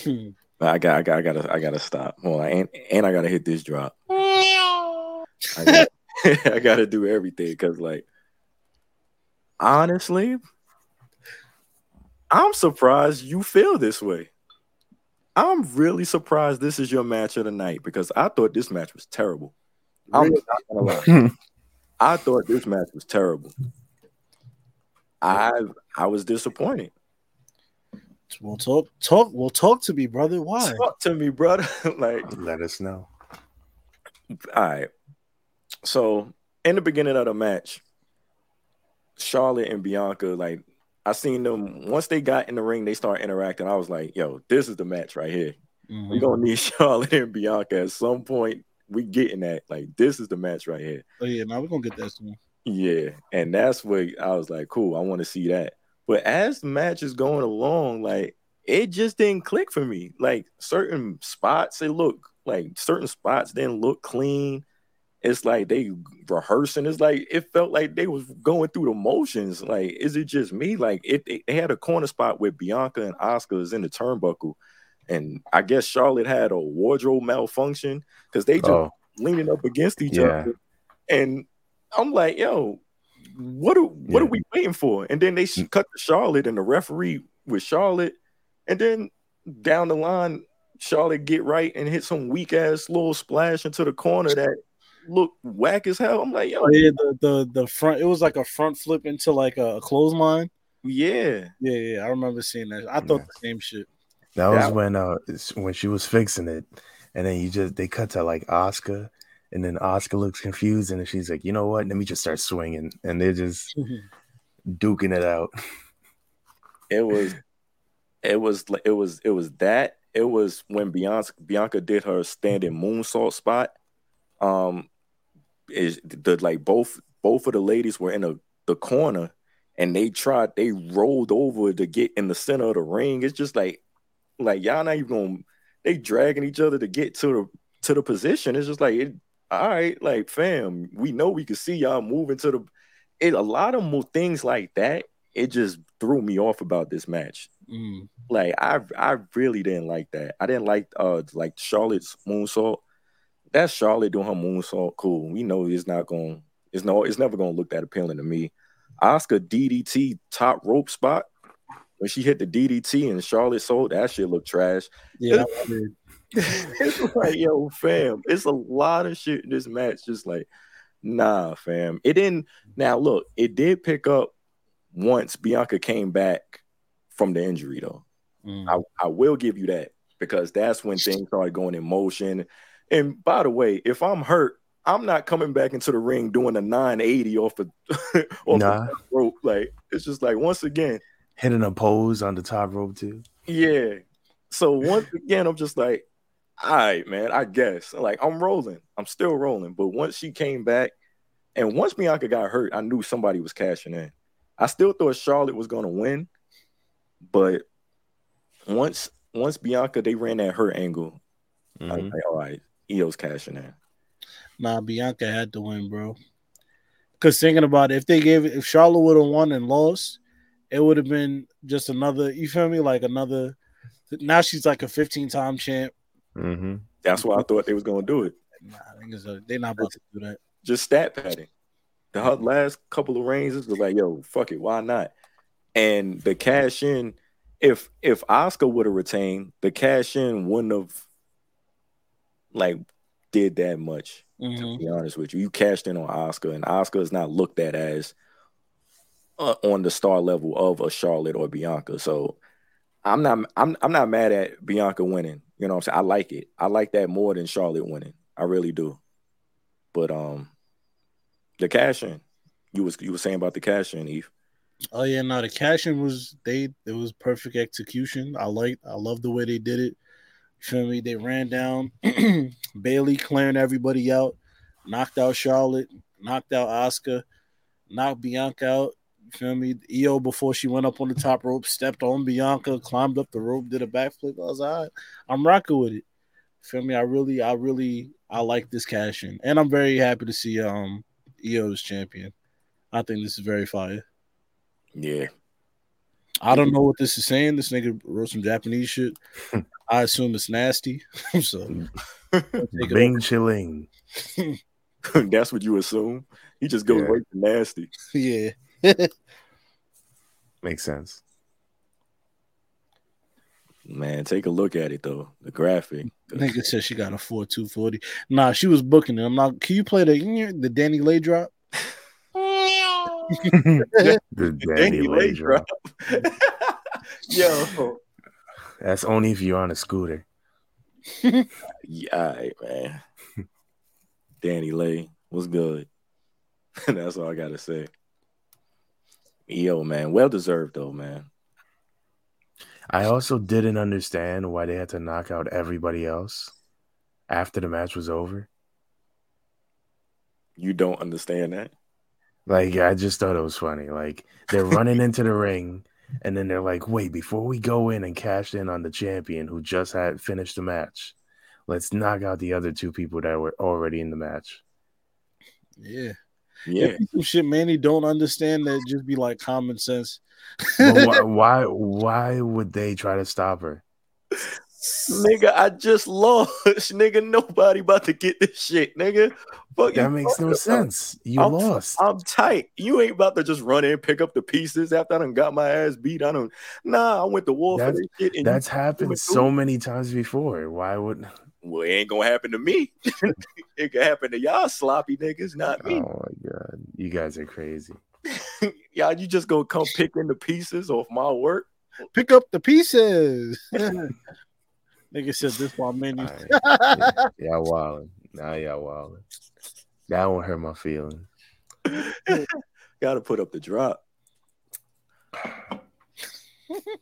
Hmm. I got, I got, I gotta, I gotta stop. Hold on, and, and I gotta hit this drop. I got, I gotta do everything because, like, honestly, I'm surprised you feel this way. I'm really surprised this is your match of the night because I thought this match was terrible. I'm not gonna lie. I thought this match was terrible. I I was disappointed. We'll talk, talk, we'll talk to me, brother. Why? Talk to me, brother. like, Let us know. all right. So in the beginning of the match, Charlotte and Bianca, like I seen them once they got in the ring, they start interacting. I was like, yo, this is the match right here. Mhm. We gonna need Charlotte and Bianca at some point. We getting that. Like, this is the match right here. Oh yeah, now we're gonna get that soon. Yeah, and that's what I was like, cool. I want to see that. But as the match is going along, like it just didn't click for me. Like certain spots, it look like certain spots didn't look clean. It's like they rehearsing. It's like it felt like they was going through the motions. Like, is it just me? Like it, they they had a corner spot with Bianca and Oscar is in the turnbuckle, and I guess Charlotte had a wardrobe malfunction because they just Oh, leaning up against each Yeah. other. And I'm like, yo, what are what are we waiting for? And then they cut to Charlotte and the referee with Charlotte, and then down the line, Charlotte get right and hit some weak ass little splash into the corner that looked whack as hell. I'm like, yo, yeah, the, the the front. It was like a front flip into like a, clothesline. yeah, Yeah, yeah, I remember seeing that. I thought Yeah. the same shit. that was That- when uh when she was fixing it, and then you just they cut to like Oscar, and then Oscar looks confused, and she's like, you know what? Let me just start swinging, and they're just duking it out. it was it was it was it was that it was when Bianca Bianca did her standing moonsault spot. Um, is the like both both of the ladies were in a, the corner and they tried they rolled over to get in the center of the ring. It's just like like y'all not even gonna they dragging each other to get to the to the position. It's just like it, all right, like fam, we know we can see y'all moving to the it a lot of more things like that. It just threw me off about this match. Mm. Like I I really didn't like that. I didn't like uh like Charlotte's moonsault. That's Charlotte doing her moonsault. Cool. We know it's not going. It's no. It's never going to look that appealing to me. Oscar DDT top rope spot when she hit the DDT and Charlotte sold that shit looked trash. Yeah, that was weird. it's like yo fam. It's a lot of shit in this match. Just like nah, fam. It didn't. Now look, it did pick up once Bianca came back from the injury though. Mm. I, I will give you that because that's when things started going in motion. And by the way, if I'm hurt, I'm not coming back into the ring doing a 980 off the off Nah. the rope. Like it's just like once again, Hitting a pose on the top rope too. yeah. So once again, I'm just like, all right, man, I guess. Like I'm rolling. I'm still rolling. But once she came back, and once Bianca got hurt, I knew somebody was cashing in. I still thought Charlotte was gonna win, but once once Bianca they ran that her angle, I was mm-hmm. like, all right, Io's cashing in. Nah, Bianca had to win, bro. Because thinking about it, if they gave it, if Charlotte would have won and lost, it would have been just another. You feel me? Like another. Now she's like a 15 time champ. Mhm. That's why I thought they was gonna do it. Nah, niggas are, they're not about to do that. Just stat padding. The last couple of reigns was like, yo, fuck it, why not? And the cash in, if if Oscar would have retained, the cash in wouldn't have like did that much. To Mhm. be honest with you, you cashed in on Oscar, and Oscar is not looked at as uh, on the star level of a Charlotte or Bianca. So I'm not I'm I'm not mad at Bianca winning. You know I'm saying? I like it. I like that more than Charlotte winning. I really do. But um the cash in. You was you were saying about the cash in, Eph. Oh yeah, no, the cashing was they. It was perfect execution. I like. I love the way they did it. You feel me? They ran down Bayley, clearing everybody out, knocked out Charlotte, knocked out Oscar, knocked Bianca out. You feel me? Io before she went up on the top rope, stepped on Bianca, climbed up the rope, did a backflip. I was all right. I'm rocking with it. Feel me? I really, I really, I like this cash in, and I'm very happy to see um Io's champion. I think this is very fire. Yeah. I don't know what this is saying. This nigga wrote some Japanese shit. I assume it's nasty. so take Bing chilling. That's what you assume. He just goes Yeah. right to nasty. yeah. Makes sense. Man, take a look at it though. The graphic. Nigga said she got a four two forty. Nah, she was booking it. I'm not. Can you play the the Danny Lay drop? the Danny Danny Lay Lay drop. Yo. That's only if you're on a scooter. Yeah, all right, man. Danny Lay was good. That's all I gotta say. Yo, man, well deserved though, man. I also didn't understand why they had to knock out everybody else after the match was over. You don't understand that? Like I just thought it was funny. Like they're running into the ring, and then they're like, "Wait, before we go in and cash in on the champion who just had finished the match, let's knock out the other two people that were already in the match." Yeah. Yeah. If some shit Manny don't understand that just be like common sense. Why, why? Why would they try to stop her? nigga, I just lost. nigga, nobody about to get this shit, nigga. Fuck That makes no about? sense. You I'm- lost. I'm tight. You ain't about to just run in, pick up the pieces after I done got my ass beat. I don't. Nah, I went to war for That's- this shit. And That's happened so many times before. Why would? Well, it ain't gonna happen to me. it can happen to y'all sloppy niggas, not me. Oh my god, you guys are crazy. y'all, you just gonna come picking the pieces off my work. Pick up the pieces. Nigga said this while Manny. All right. Yeah, y'all wilding. Now y'all wilding. That won't hurt my feelings. Gotta put up the drop.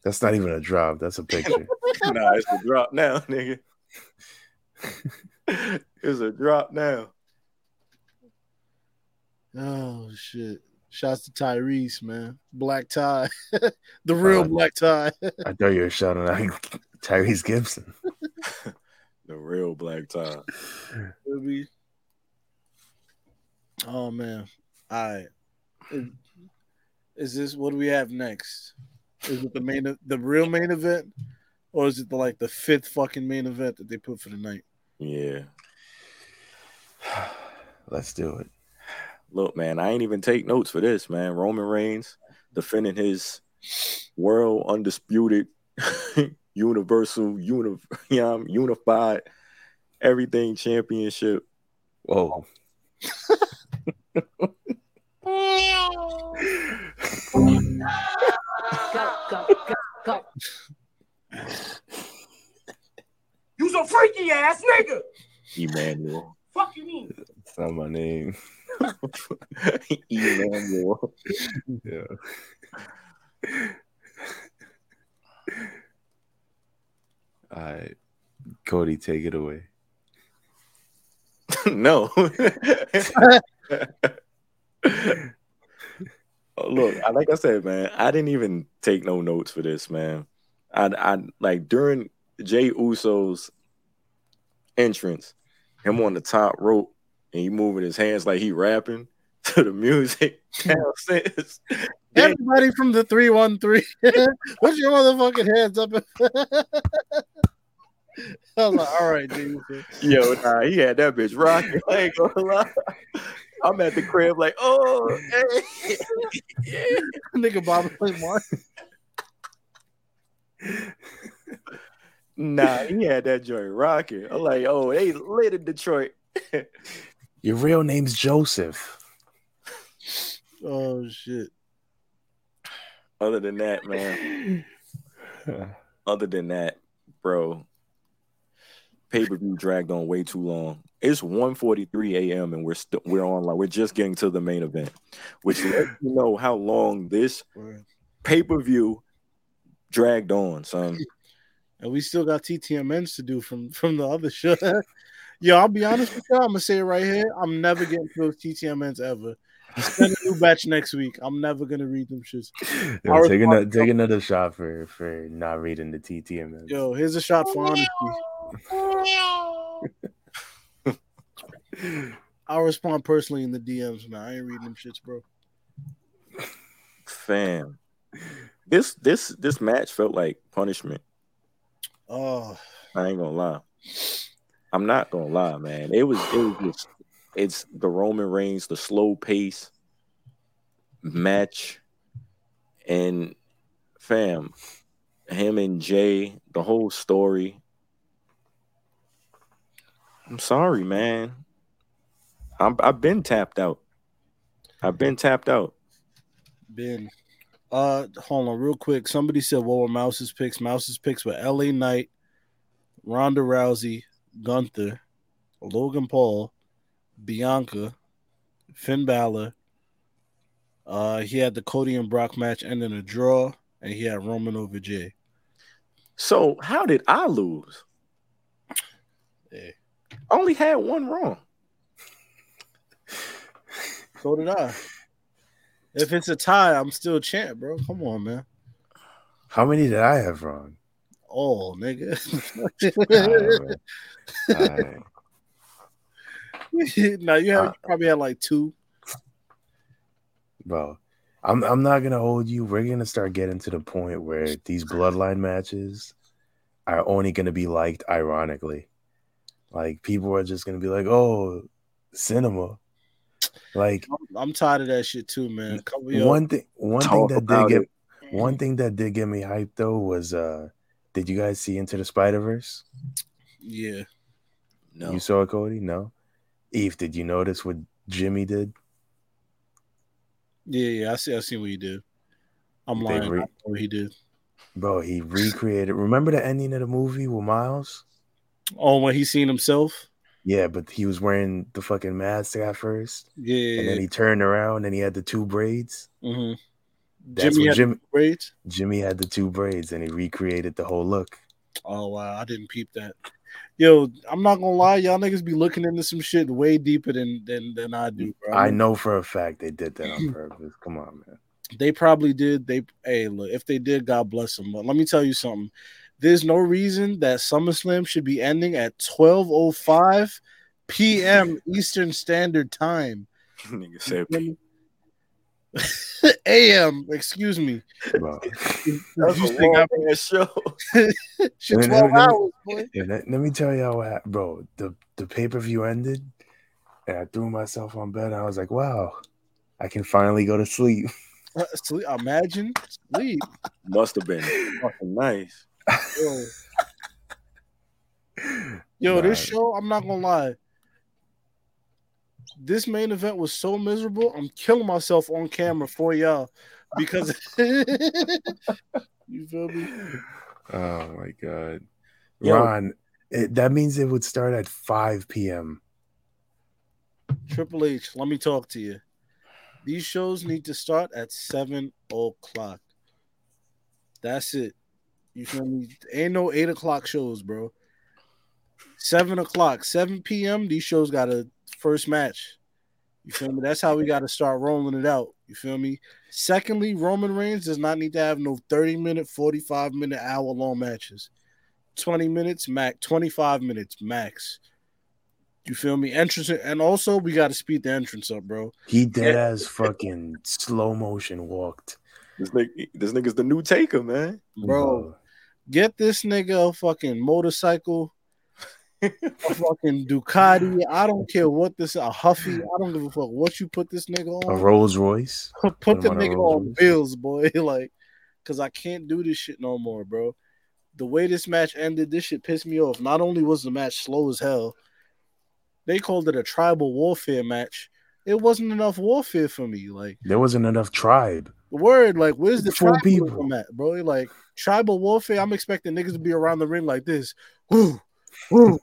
That's not even a drop. That's a picture. nah, it's a drop now, nigga. it's a drop now. Oh shit. Shouts to Tyrese, man. Black tie. the real Uh, black tie. I thought you were shouting out Tyrese Gibson. The real black tie. Feel? Oh man. All right. Is, is this what do we have next? Is it the main the real main event? Or is it the like the fifth fucking main event that they put for the night? Yeah. Let's do it. Look, man, I ain't even take notes for this, man. Roman Reigns defending his world undisputed, universal, uni- you know, unified, everything championship. Whoa. Go, go, go, go. You's a freaky ass nigga. Emmanuel. Fuck you mean? It's not my name. Emmanuel. Yeah. All right. Codie, take it away. no. Oh, Look, I- like I said, man, I didn't even take no notes for this, man. I, I like during Jey Uso's entrance, him on the top rope, and he moving his hands like he rapping to the music. Everybody from the 313. Put your motherfucking hands up. I was like, all right, dude. Yo, nah, he had that bitch rocking. I ain't gonna lie. I'm at the crib like, oh, hey, yeah. Nigga Bob play Mark. Nah, he had that joint rocking. I'm like, oh, they lit in Detroit. Your real name's Joseph. Oh shit. Other than that, man, other than that, bro, pay per view dragged on way too long. It's 1:43 a.m. and we're still we're online. We're just getting to the main event, which lets you know how long this pay per view dragged on, son. And we still got TTMNs to do from from the other show. Yo, I'll be honest with y'all. I'm gonna say it right here. I'm never getting to those TTMNs ever. Send a new batch next week. I'm never gonna read them shits. Yo, Our take, another, response- take another shot for for not reading the TTM. Yo, here's a shot for honesty. I'll respond personally in the DMs, man. I ain't reading them shits, bro. Fam, this this this match felt like punishment. Oh, I ain't gonna lie. I'm not gonna lie, man. It was it was just it's the Roman Reigns, the slow pace match, and fam, him and Jey, the whole story. I'm sorry, man. I'm I've been tapped out. I've been tapped out. Ben. Uh, hold on, real quick. Somebody said, "What were Mouse's picks?" Mouse's picks were L.A. Knight, Ronda Rousey, Gunther, Logan Paul, Bianca, Finn Balor. Uh, he had the Cody and Brock match ending a draw, and he had Roman over Jey. So how did I lose? Hey. Only had one wrong. So did I. If it's a tie, I'm still champ, bro. Come on, man. How many did I have wrong? Oh, nigga. Now you have Uh, you probably had like two. Bro, I'm I'm not gonna hold you. We're gonna start getting to the point where these bloodline matches are only gonna be liked ironically. Like people are just gonna be like, "Oh, cinema." Like I'm, I'm tired of that shit too, man. Cover one thing, one thing that did get it. one thing that did get me hyped though was uh, did you guys see Into the Spider Verse? yeah. No. You saw it, Codie? No. Eph, did you notice what Jimmy did? Yeah, yeah, I see. I see what he did. I'm They lying. I re- know what he did. Bro, he recreated. Remember the ending of the movie with Miles? Oh, when he seen himself. Yeah, but he was wearing the fucking mask at first, Yeah, and then he turned around and he had the two braids. hmm That's Jimmy what had Jimmy braids. Jimmy had the two braids, and he recreated the whole look. Oh wow, I didn't peep that. Yo, I'm not gonna lie, y'all niggas be looking into some shit way deeper than than than I do, bro. I know for a fact they did that on purpose. Come on, man. They probably did. They hey, look, if they did, God bless them. But let me tell you something. There's no reason that SummerSlam should be ending at 12:05 p.m. Eastern Standard Time. Nigga said a.m. Excuse me. Bro. that's You a think long I'm- ass show. Shit, Let me- 12 let hours, boy. Let, let me tell you how, it hap- bro. The the pay per view ended, and I threw myself on bed. And I was like, "Wow, I can finally go to sleep." Uh, Sleep, imagine sleep. Must have been fucking nice. Yo, Yo, this show, I'm not gonna lie. This main event was so miserable. I'm killing myself on camera for y'all because you feel me? Oh my god, Yo. Ron, it, that means it would start at five p.m. Triple H, let me talk to you. These shows need to start at seven o'clock. That's it. You feel me? Ain't no eight o'clock shows, bro. Seven o'clock, 7 p.m. These shows got a first match. You feel me? That's how we got to start rolling it out. You feel me? Secondly, Roman Reigns does not need to have no 30 minute, 45 minute, hour long matches. 20 minutes max, 25 minutes max. You feel me? Entrance, and also we got to speed the entrance up, bro. He dead as fucking slow motion walked. This nigga, this nigga's the new taker, man. Bro, get this nigga a fucking motorcycle, a fucking Ducati. I don't care what this a Huffy. I don't give a fuck what you put this nigga on. a. Rolls Royce. put the him on a nigga on bills, boy. like, cause I can't do this shit no more, bro. The way this match ended, this shit pissed me off. Not only was the match slow as hell, they called it a tribal warfare match. It wasn't enough warfare for me. Like There wasn't enough tribe. Word, like where's the Four tribalism people. at, bro? Like tribal warfare. I'm expecting niggas to be around the ring like this, woo, woo,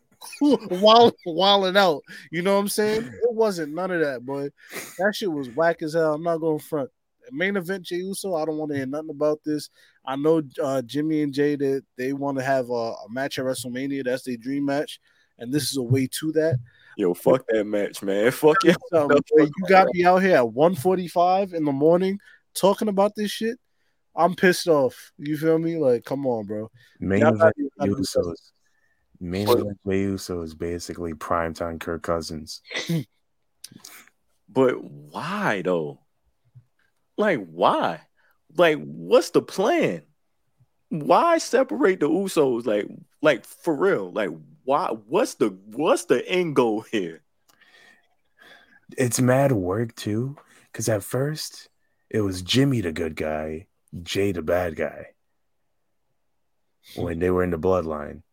while wilding out. You know what I'm saying? It wasn't none of that, boy. That shit was whack as hell. I'm not going front. Main event Jey Uso. I don't want to hear nothing about this. I know uh, Jimmy and Jey that they want to have a, a match at WrestleMania. That's their dream match, and this is a way to that. Yo, fuck that match, man. Fuck yeah. So, No, you got me out here at 1:45 in the morning talking about this shit. I'm pissed off. You feel me? Like, come on, bro. Main event Usos. Main event Jey Uso is basically primetime Kirk Cousins. But why though? Like why? Like what's the plan? Why separate the Usos? Like like for real? Like why? What's the what's the end goal here? It's mad work too, because at first it was Jimmy the good guy, Jey the bad guy. When they were in the bloodline,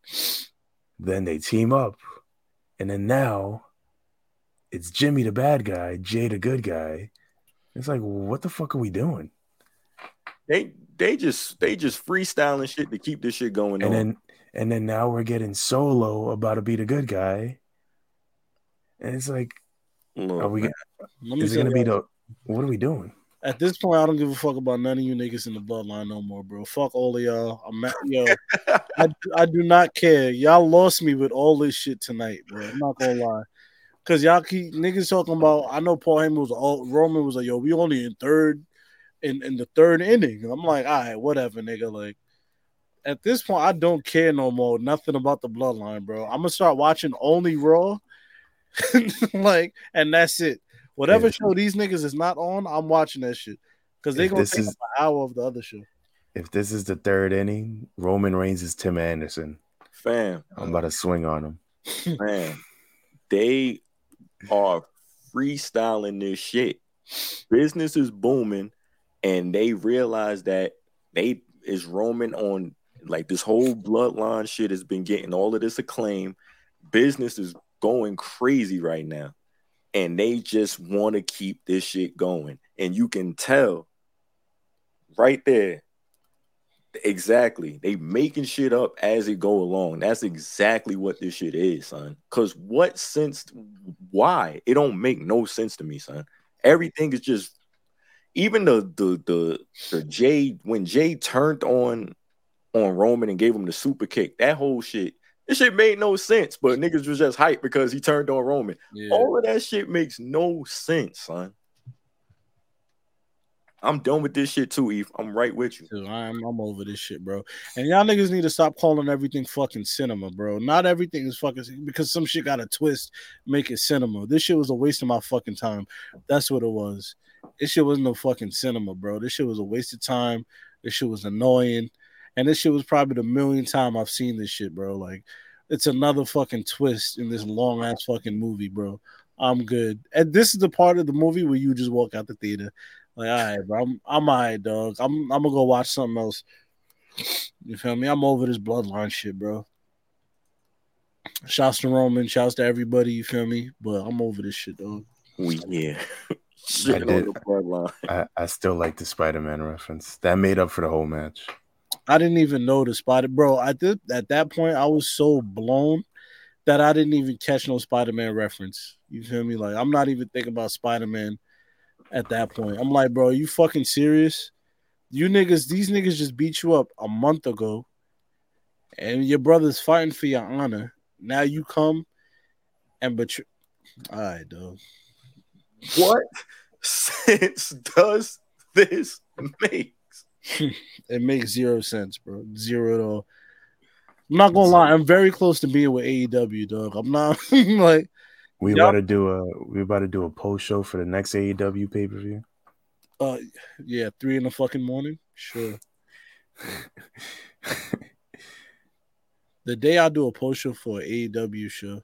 then they team up, and then now it's Jimmy the bad guy, Jey the good guy. It's like, what the fuck are we doing? They they just they just freestyling shit to keep this shit going And on. then and then now we're getting solo about to be the good guy, and it's like, Look, are we? man, Let me Is it gonna be the? What are we doing? At this point, I don't give a fuck about none of you niggas in the bloodline no more, bro. Fuck all of y'all. I'm at, yo. I, I do not care. Y'all lost me with all this shit tonight, bro. I'm not gonna lie. Cause y'all keep niggas talking about. I know Paul Heyman was all Roman was like, yo, we only in third, in in the third inning. I'm like, all right, whatever, nigga. Like, at this point, I don't care no more. Nothing about the bloodline, bro. I'm gonna start watching only Raw, like, and that's it. Whatever Yeah. show these niggas is not on, I'm watching that shit. Cause they If gonna take is- up an hour of the other show. If this is the third inning, Roman Reigns is Tim Anderson. fam, I'm about to swing on him. man, they are freestyling this shit. Business is booming, and they realize that they is Roman on like this whole bloodline shit has been getting all of this acclaim. Business is going crazy right now, and they just want to keep this shit going. And you can tell right there Exactly. They making shit up as they go along. That's exactly what this shit is, son. Cause what sense why? It don't make no sense to me, son. Everything is just even the the the the Jey when Jey turned on on Roman and gave him the super kick, that whole shit, this shit made no sense. But niggas was just hyped because he turned on Roman. Yeah. All of that shit makes no sense, son. I'm done with this shit too, Eph. I'm right with you. I'm I'm over this shit, bro. And y'all niggas need to stop calling everything fucking cinema, bro. Not everything is fucking because some shit got a twist, make it cinema. This shit was a waste of my fucking time. That's what it was. This shit was no fucking cinema, bro. This shit was a waste of time. This shit was annoying. And this shit was probably the millionth time I've seen this shit, bro. Like it's another fucking twist in this long ass fucking movie, bro. I'm good. And this is the part of the movie where you just walk out the theater. Like, all right, bro, I'm I'm all right, dog. I'm I'm gonna go watch something else. You feel me? I'm over this bloodline shit, bro. Shouts to Roman, shouts to everybody, you feel me? But I'm over this shit, dog. We yeah. Shit on did. the bloodline. I, I still like the Spider Man reference. That made up for the whole match. I didn't even know the Spider bro. I did at that point I was so blown that I didn't even catch no Spider-Man reference. You feel me? Like I'm not even thinking about Spider-Man at that point. I'm like, bro, you fucking serious? You niggas, these niggas just beat you up a month ago, and your brother's fighting for your honor. Now you come and betray. All right, dog. What sense does this make? It makes zero sense, bro. Zero at all. I'm not gonna lie. I'm very close to being with AEW, dog. I'm not like We about to do a we about to do a post show for the next AEW pay per view. Uh, yeah, three in the fucking morning. Sure. The day I do a post show for an AEW show,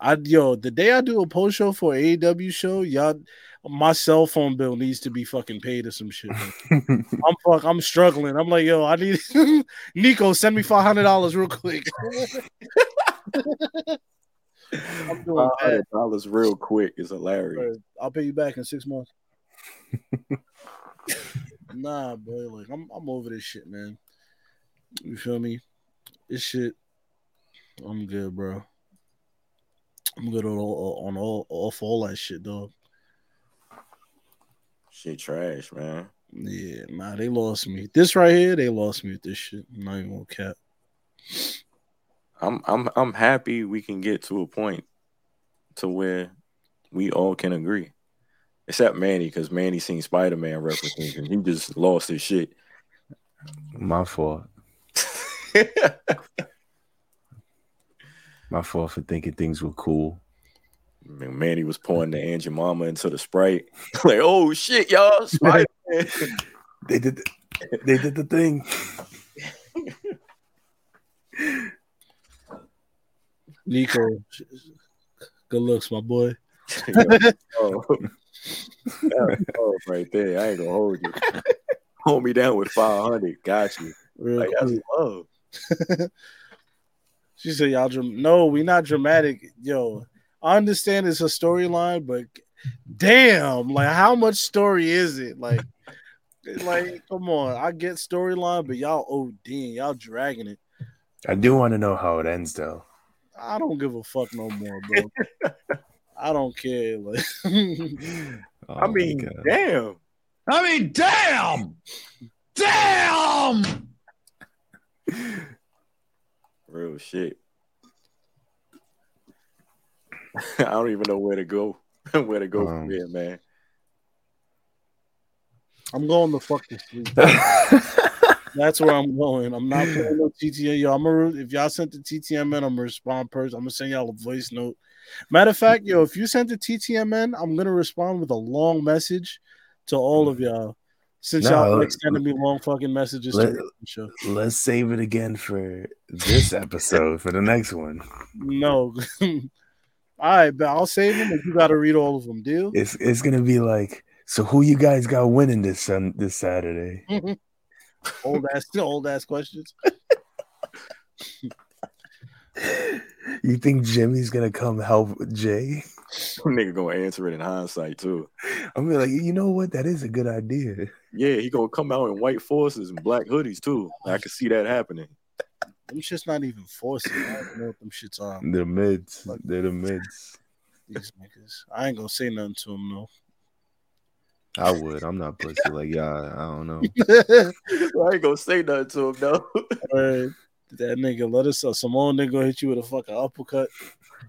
I yo, the day I do a post show for an AEW show, y'all, my cell phone bill needs to be fucking paid or some shit. I'm fuck, I'm struggling. I'm like, yo, I need Nico, send me five hundred dollars real quick. I'm doing hundred dollars real quick is hilarious. I'll pay you back in six months. nah, boy, like I'm I'm over this shit, man. You feel me? This shit, I'm good, bro. I'm good on all on all off all that shit, dog. Shit, trash, man. Yeah, nah, they lost me. This right here, they lost me with this shit. I'm not even gonna cap. I'm I'm I'm happy we can get to a point to where we all can agree. Except Manny, because Manny seen Spider Man references and he just lost his shit. My fault. My fault for thinking things were cool. Man, Manny was pouring the Aunt Mama into the Sprite. like, oh shit, y'all, Spider Man. They did the, they did the thing. Nico, good looks, my boy. oh. That's love right there. I ain't gonna hold you. Hold me down with 500. Got you. Real Like, that's love. She said, "Y'all, dram- no, we not dramatic, yo. I understand it's a storyline, but damn, like, how much story is it? Like, like, come on, I get storyline, but y'all ODing, y'all dragging it. I do want to know how it ends though. I don't give a fuck no more, bro. I don't care. Like, Oh I mean, damn. I mean, damn! Damn! Real shit. I don't even know where to go. where to go Um, from here, man. I'm going the fuck to sleep. That's where I'm going. I'm not playing no TTM. Yo, I'm gonna if y'all sent the TTMN, I'm gonna respond person. I'm gonna send y'all a voice note. Matter of fact, yo, if you sent the TTMN, I'm gonna respond with a long message to all of y'all. Since No, y'all let- like sending me long fucking messages let- to the show. Let's save it again for this episode for the next one. No. All right, but I'll save them if you gotta read all of them, dude. It's it's gonna be like, so who you guys got winning this sun this Saturday? old ass old ass questions. You think Jimmy's gonna come help Jey? Nigga gonna answer it in hindsight too. I'm gonna be like, you know what? That is a good idea. Yeah, he gonna come out in white forces and black hoodies too. I can see that happening. Them shit's not even forcing. I don't know what them shits are. The mids, they're the mids. These niggas. I ain't gonna say nothing to them though. I would. I'm not pussy like y'all. I don't know. I ain't gonna say nothing to him though. Alright, that nigga let us uh, Simone nigga gonna hit you with a fucking uppercut.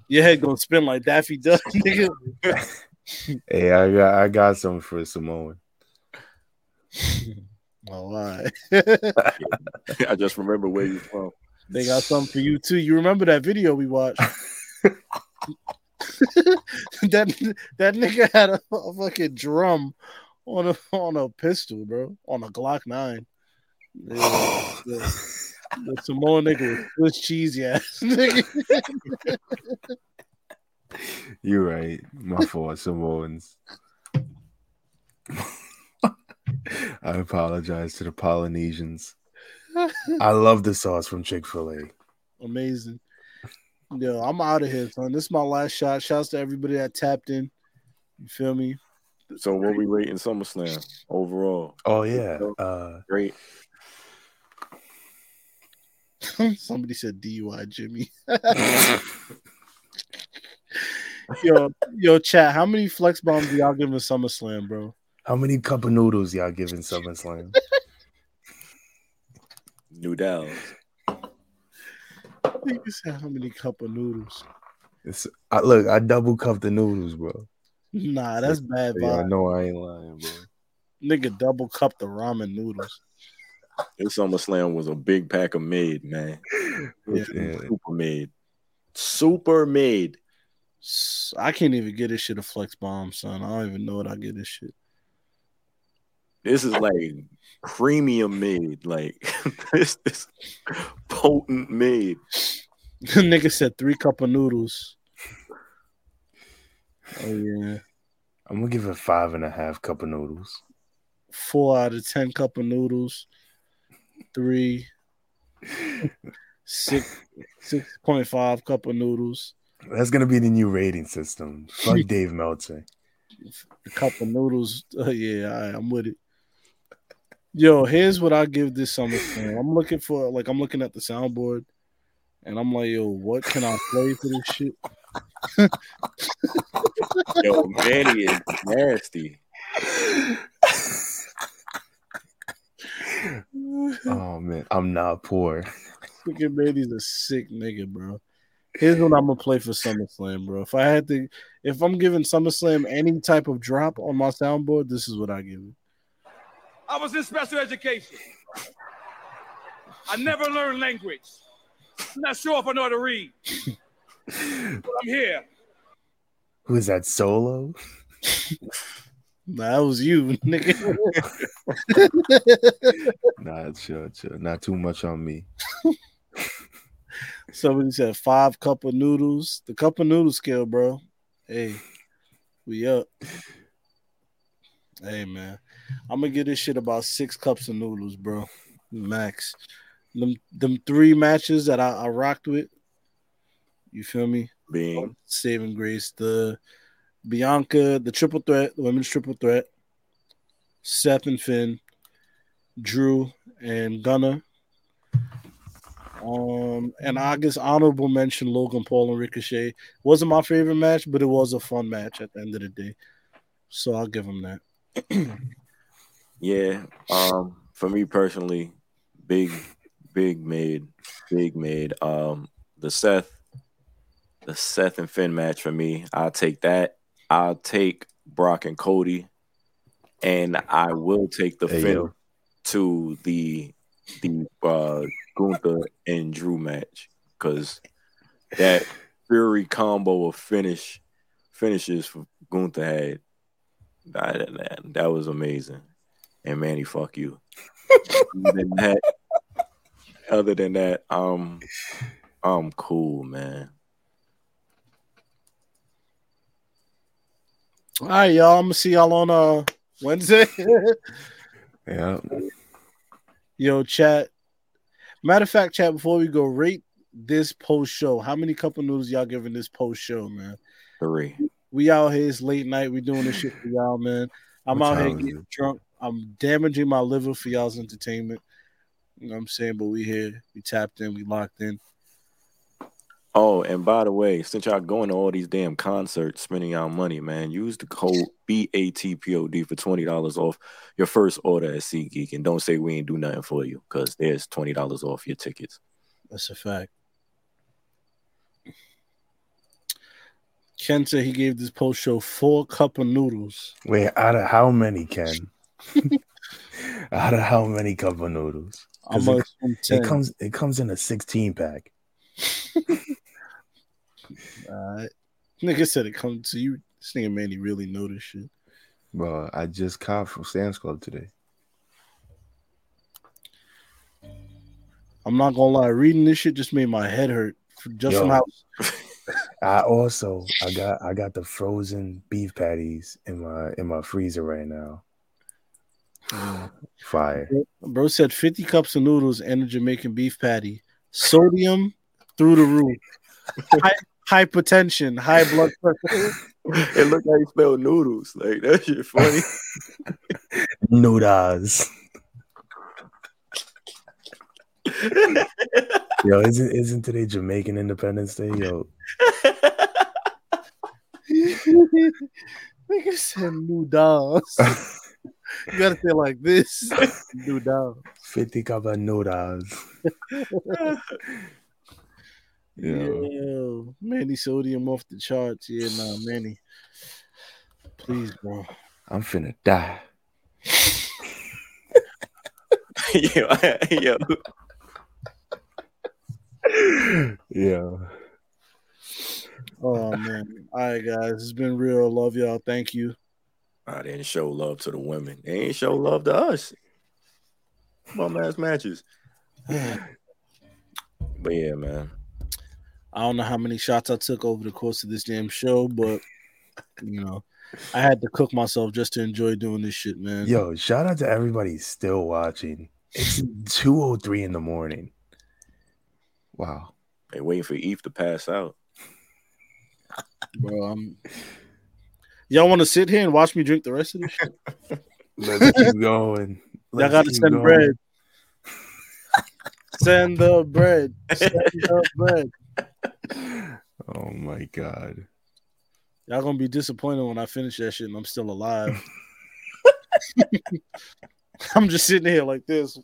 Your head gonna spin like Daffy Duck, nigga. Hey, I got I got something for Samoan. Oh, all right. I just remember where you from. They got something for you too. You remember that video we watched? that that nigga had a, a fucking drum on a on a pistol, bro, on a Glock nine. Yeah, the, the Samoan nigga was cheesy ass nigga. You're right. My fault, Samoans. I apologize to the Polynesians. I love the sauce from Chick Fil A. Amazing. Yo, I'm out of here, son. This is my last shot. Shouts to everybody that tapped in. You feel me? So what we rating SummerSlam overall? Oh yeah. Uh, Great. Somebody said DUI Jimmy. yo, yo, chat. How many flex bombs do y'all giving SummerSlam, bro? how many cup of noodles y'all giving SummerSlam? New Dallas. Nigga said how many cup of noodles? It's, I, look, I double cup the noodles, bro. Nah, that's bad Yeah, I know I ain't lying, bro. Nigga double cup the ramen noodles. This SummerSlam was a big pack of made, man. Yeah. Yeah. Super made. Super made. I can't even get this shit a flex bomb, son. I don't even know what I get this shit. This is like premium made. Like this is potent made. The nigga said three cup of noodles. Oh yeah. I'm gonna give it five and a half cup of noodles. Four out of ten cup of noodles. Three. Six six point five cup of noodles. That's gonna be the new rating system. Fuck Dave Meltzer. A cup of noodles. Uh, yeah, all right, I'm with it. Yo, here's what I give this summer slam. I'm looking for like I'm looking at the soundboard and I'm like, yo, what can I play for this shit? Yo, Manny is nasty. Oh man, I'm not poor. Freaking Manny's a sick nigga, bro. Here's what I'm gonna play for SummerSlam, bro. If I had to, if I'm giving SummerSlam any type of drop on my soundboard, this is what I give it. I was in special education. I never learned language. I'm not sure if I know how to read. but I'm here. Who is that solo? Nah, that was you, nigga. Nah, chill, chill. Not too much on me. Somebody said five cup of noodles. The cup of noodle scale, bro. Hey, we up. Hey man, I'm gonna give this shit about six cups of noodles, bro. Max. Them them three matches that I, I rocked with. You feel me? Being Saving grace. The Bianca, the triple threat, the women's triple threat. Seth and Finn, Drew and Gunther. Um, and I guess honorable mention Logan Paul and Ricochet wasn't my favorite match, but it was a fun match at the end of the day. So I'll give him that. yeah. Um, for me personally, big, big made, big made. Um, the Seth, the Seth and Finn match for me. I'll take that. I'll take Brock and Cody, and I will take the Hey, Finn yo. to the the uh Gunther and Drew match because that Fury combo of finish finishes for Gunther had that, that, that was amazing. And Manny, fuck you. other, than that, other than that, um, I'm cool, man. All right, y'all. I'm gonna see y'all on uh Wednesday. Yeah. Yo, chat. Matter of fact, chat. Before we go, rate this post show. How many cup of noodles y'all giving this post show, man? Three. We out here. It's late night. We doing this shit for y'all, man. I'm What out here getting it? drunk. I'm damaging my liver for y'all's entertainment. You know what I'm saying? But we here. We tapped in. We locked in. Oh, and by the way, since y'all going to all these damn concerts, spending y'all money, man, use the code BATPOD for twenty dollars off your first order at SeatGeek, and don't say we ain't do nothing for you, because there's twenty dollars off your tickets. That's a fact. Ken said he gave this post show four cup of noodles. Wait, out of how many, Ken? out of how many cup of noodles? I'm 'Cause gonna it, it comes it comes in a 16 pack. Alright. Nigga said it comes to you. This nigga Manny really know this shit. Bro, I just copped from Sam's Club today. I'm not gonna lie, reading this shit just made my head hurt. Just from Yo. how I also I got I got the frozen beef patties in my in my freezer right now. Fire. bro said 50 cups of noodles and a Jamaican beef patty. Sodium through the roof. Hy- hypertension, high blood pressure. it looked like he spelled noodles. Like that shit funny. Noodles. Yo, isn't isn't today Jamaican Independence Day? Yo, Nigga said noodles. You gotta say like this. Noodles. 50 cup of noodles. Yeah. Yo, Manny Sodium off the charts. Yeah, nah, Manny. Please, bro. I'm finna die. yo, yo, Yeah. Oh man. All right, guys. It's been real. Love y'all. Thank you. I didn't show love to the women. They ain't show love to us. Bum ass matches. But yeah, man. I don't know how many shots I took over the course of this damn show, but you know, I had to cook myself just to enjoy doing this shit, man. Yo, shout out to everybody still watching. It's 2.03 in the morning. Wow. They waiting for Eph to pass out. bro. I'm... Y'all want to sit here and watch me drink the rest of this shit? Let's keep going. Y'all got to send going. bread. Send the bread. Send the bread. Oh my god. Y'all gonna be disappointed when I finish that shit and I'm still alive. I'm just sitting here like this.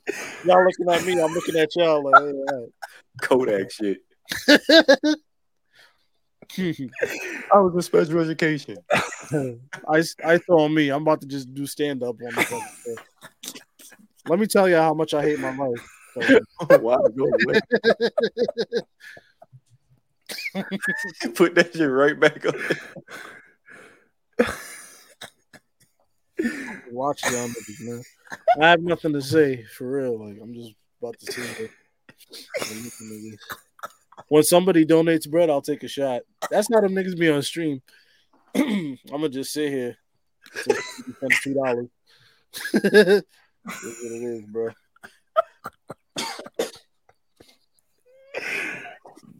Y'all looking at me, I'm looking at y'all like, hey, all Kodak shit. I was in special education. I I throw on me. I'm about to just do stand up on the. Let me tell you how much I hate my life. Go away? Put that shit right back on. Watch y'all niggas, man. I have nothing to say for real. Like I'm just about to sit here. When somebody donates bread, I'll take a shot. That's not them niggas be on stream. I'm gonna just sit here. Two dollars. It is, bro.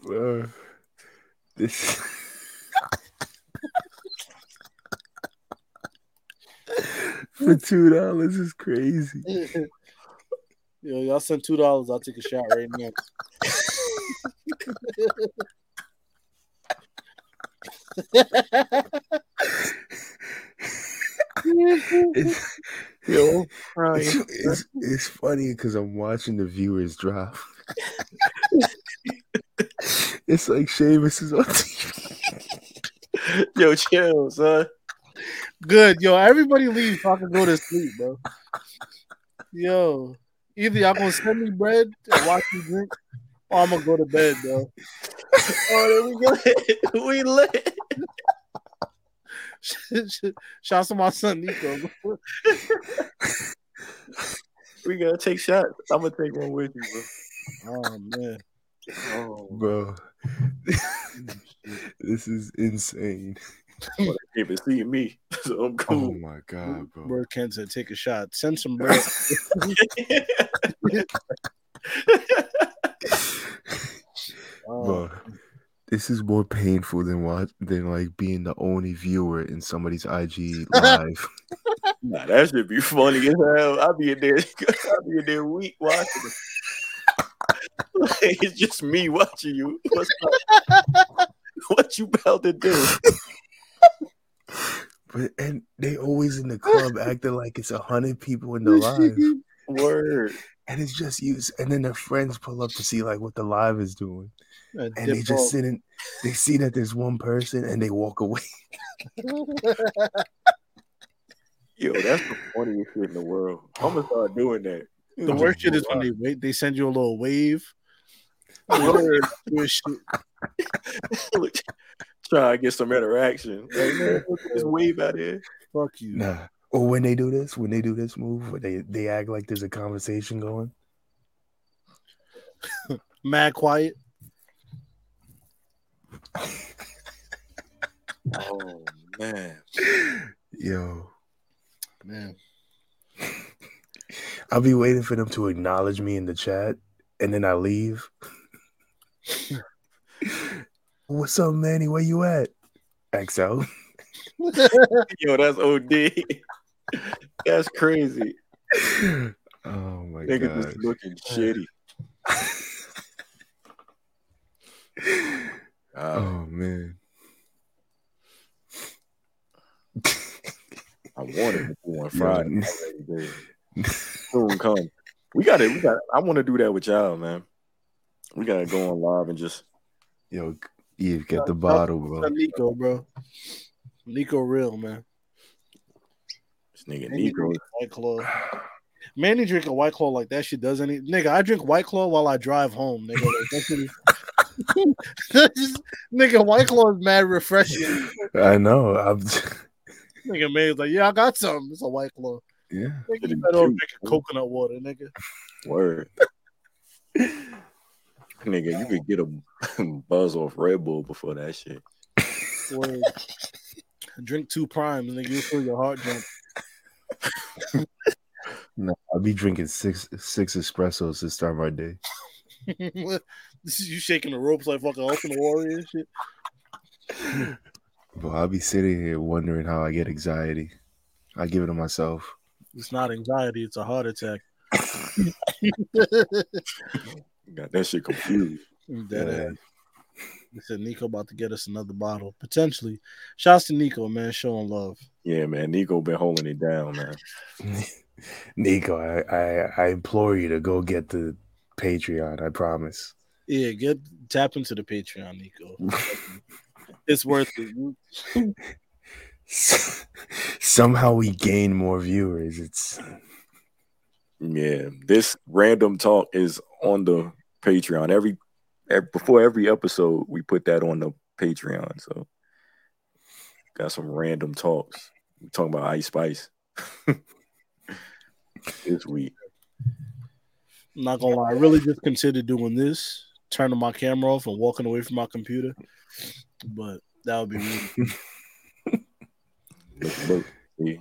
Bro. This for two dollars is crazy. Yo, y'all send two dollars. I'll take a shot right now. It's, Yo, it's, it's, it's funny because I'm watching the viewers drop. it's like Sheamus is on TV. yo, chill, son. Good, yo. Everybody leave so I can go to sleep, bro. Yo, either y'all gonna send me bread and watch me drink, Oh, or I'm gonna go to bed, bro. Oh, there we go. we lit. Shout out to my son Nico. We gotta take shots. I'm gonna take one with you, bro. Oh man, Oh, Bro. this is insane. can't even see me, so I'm cool. Oh my god, bro. Bro Ken said, take a shot. Send some bread. Bro, this is more painful than what than like being the only viewer in somebody's IG live. nah, that should be funny as hell. I'll be in there. I'll be in there week watching it. it's just me watching you. What you about to do? but and they always in the club acting like it's a hundred people in the live. Word. And it's just you and then their friends pull up to see like what the live is doing. man, And they just sit in they see that there's one person and they walk away. Yo, that's the funniest shit in the world. I'm gonna start doing that. The worst shit is when they wait. They send you a little wave. Word. Try to get some interaction. Like, man, look at this wave out here. Fuck you. Nah. Or when they do this, when they do this move, where they, they act like there's a conversation going. Mad quiet. Oh man. Yo. Man. I'll be waiting for them to acknowledge me in the chat and then I leave. What's up, Manny? Where you at? XO. Yo, that's OD. That's crazy. Oh my Niggas god. just looking shitty. Oh man. I wanted to do on Friday. Soon come. We got it. We got. I want to do that with y'all, man. We gotta go on live and just Yo, Eph, get the bottle, bro. Nico, bro. Nico real, man. This nigga Manny Negro. White Claw. Manny drink a White Claw like that shit does any nigga. I drink White Claw while I drive home, nigga. Like, that's what it- Just- nigga, White Claw is mad refreshing. I know. I'm, Nigga, man, like, yeah, I got some. It's a White Claw. yeah. Nigga, you better off cute, drinking bro. coconut water, nigga. Word. nigga, you could get a buzz off Red Bull before that shit. Word. Drink two primes, nigga. You feel your heart jump. No, I'll be drinking six six espressos to start my day. this is you shaking the ropes like fucking Ultimate Warrior and shit. But I'll be sitting here wondering how I get anxiety. I give it to myself. It's not anxiety, it's a heart attack. Got that shit confused. Dead Yeah. Ass. They said Nico about to get us another bottle. Potentially. Shouts to Nico, man, showing love. Yeah, man. Nico been holding it down, man. Nico, I, I I implore you to go get the Patreon. I promise. Yeah, get tap into the Patreon, Nico. it's worth it. Somehow we gain more viewers. It's Yeah, this random talk is on the Patreon. Every, ev- before every episode, we put that on the Patreon. So got some random talks. We talking about Ice Spice this week. I'm not gonna lie, I really just considered doing this, turning my camera off and walking away from my computer. But that would be me. Look, look, see,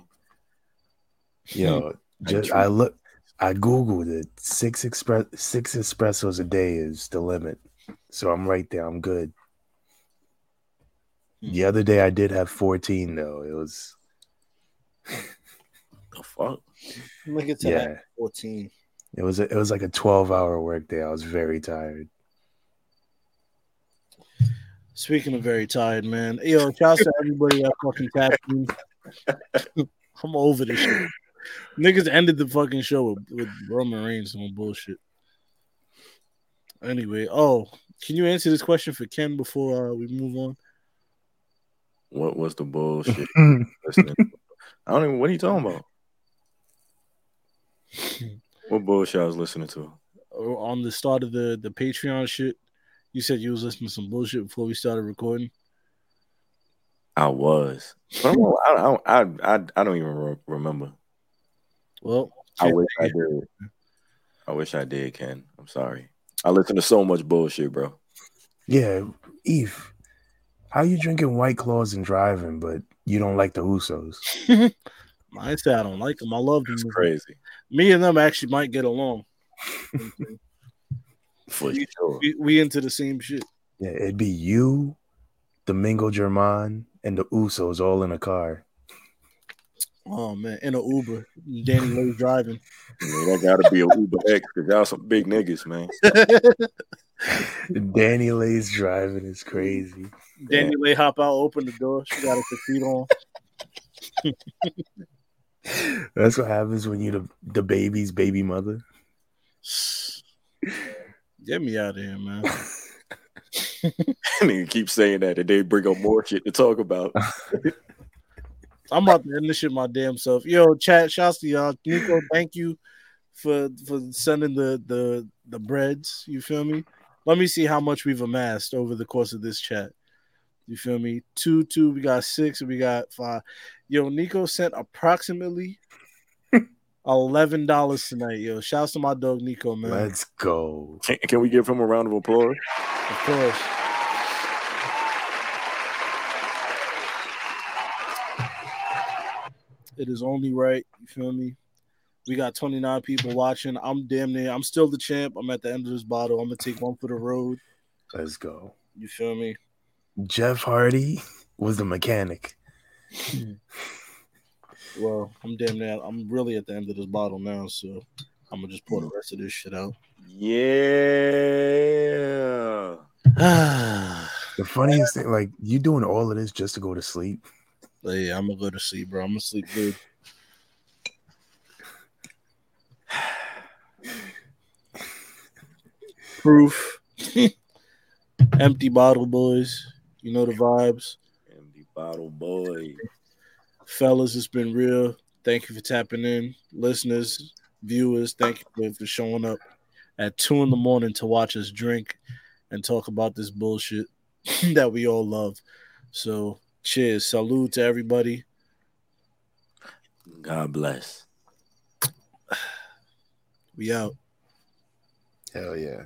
yo. Hmm. Just I look. I googled it. Six express six espressos a day is the limit. So I'm right there. I'm good. Hmm. The other day I did have 14 though. It was the fuck. Look at that yeah. 14. It was a, it was like a 12 hour work day. I was very tired. Speaking of very tired, man. Yo, shouts to everybody that fucking tapped me. I'm over this shit. Niggas ended the fucking show with, with Roman Reigns and bullshit. Anyway, oh, can you answer this question for Ken before uh, we move on? What was the bullshit? I don't even. What are you talking about? What bullshit I was listening to? On the start of the the Patreon shit, you said you was listening to some bullshit before we started recording. I was. But I, don't, I, don't, I, I, I don't even re- remember. Well, I wish I did. I wish I did, Ken. I'm sorry. I listen to so much bullshit, bro. Yeah, Eph. How you drinking White Claws and driving, but you don't like the Usos? I ain't say I don't like them. I love them. It's crazy. Me and them actually might get along. For sure. We, we into the same shit. Yeah, it'd be you, Domingo German, and the Usos all in a car. Oh man, in an Uber, DaniLeigh driving. Man, that gotta be a Uber X because y'all some big niggas, man. DaniLeigh's driving is crazy. DaniLeigh hop out, open the door. She got a feet on. That's what happens when you the, DaBaby's baby mother. Get me out of here, man. Nigga keep saying that, and they bring up more shit to talk about. I'm about to end this shit my damn self. Yo, chat, shouts to y'all. Nico, thank you for for sending the the the breads. You feel me? Let me see how much we've amassed over the course of this chat. You feel me? Two, two, we got six, we got five. Yo, Nico sent approximately eleven dollars tonight. Yo, shouts to my dog Nico, man. Let's go. Can, can we give him a round of applause? Of course. It is only right. You feel me? We got 29 people watching. I'm damn near. I'm still the champ. I'm at the end of this bottle. I'm gonna take one for the road. Let's go. You feel me? Jeff Hardy was the mechanic. Well, I'm damn near. I'm really at the end of this bottle now, so I'm gonna just pour the rest of this shit out. Yeah. The funniest thing, like you doing all of this just to go to sleep. But yeah, I'm gonna go to sleep, bro. I'm gonna sleep good. Proof. Empty bottle boys. You know the vibes. Empty bottle boy. Fellas, it's been real. Thank you for tapping in. Listeners, viewers, thank you for, for showing up at two in the morning to watch us drink and talk about this bullshit that we all love. So cheers. Salute to everybody. God bless. We out. Hell yeah.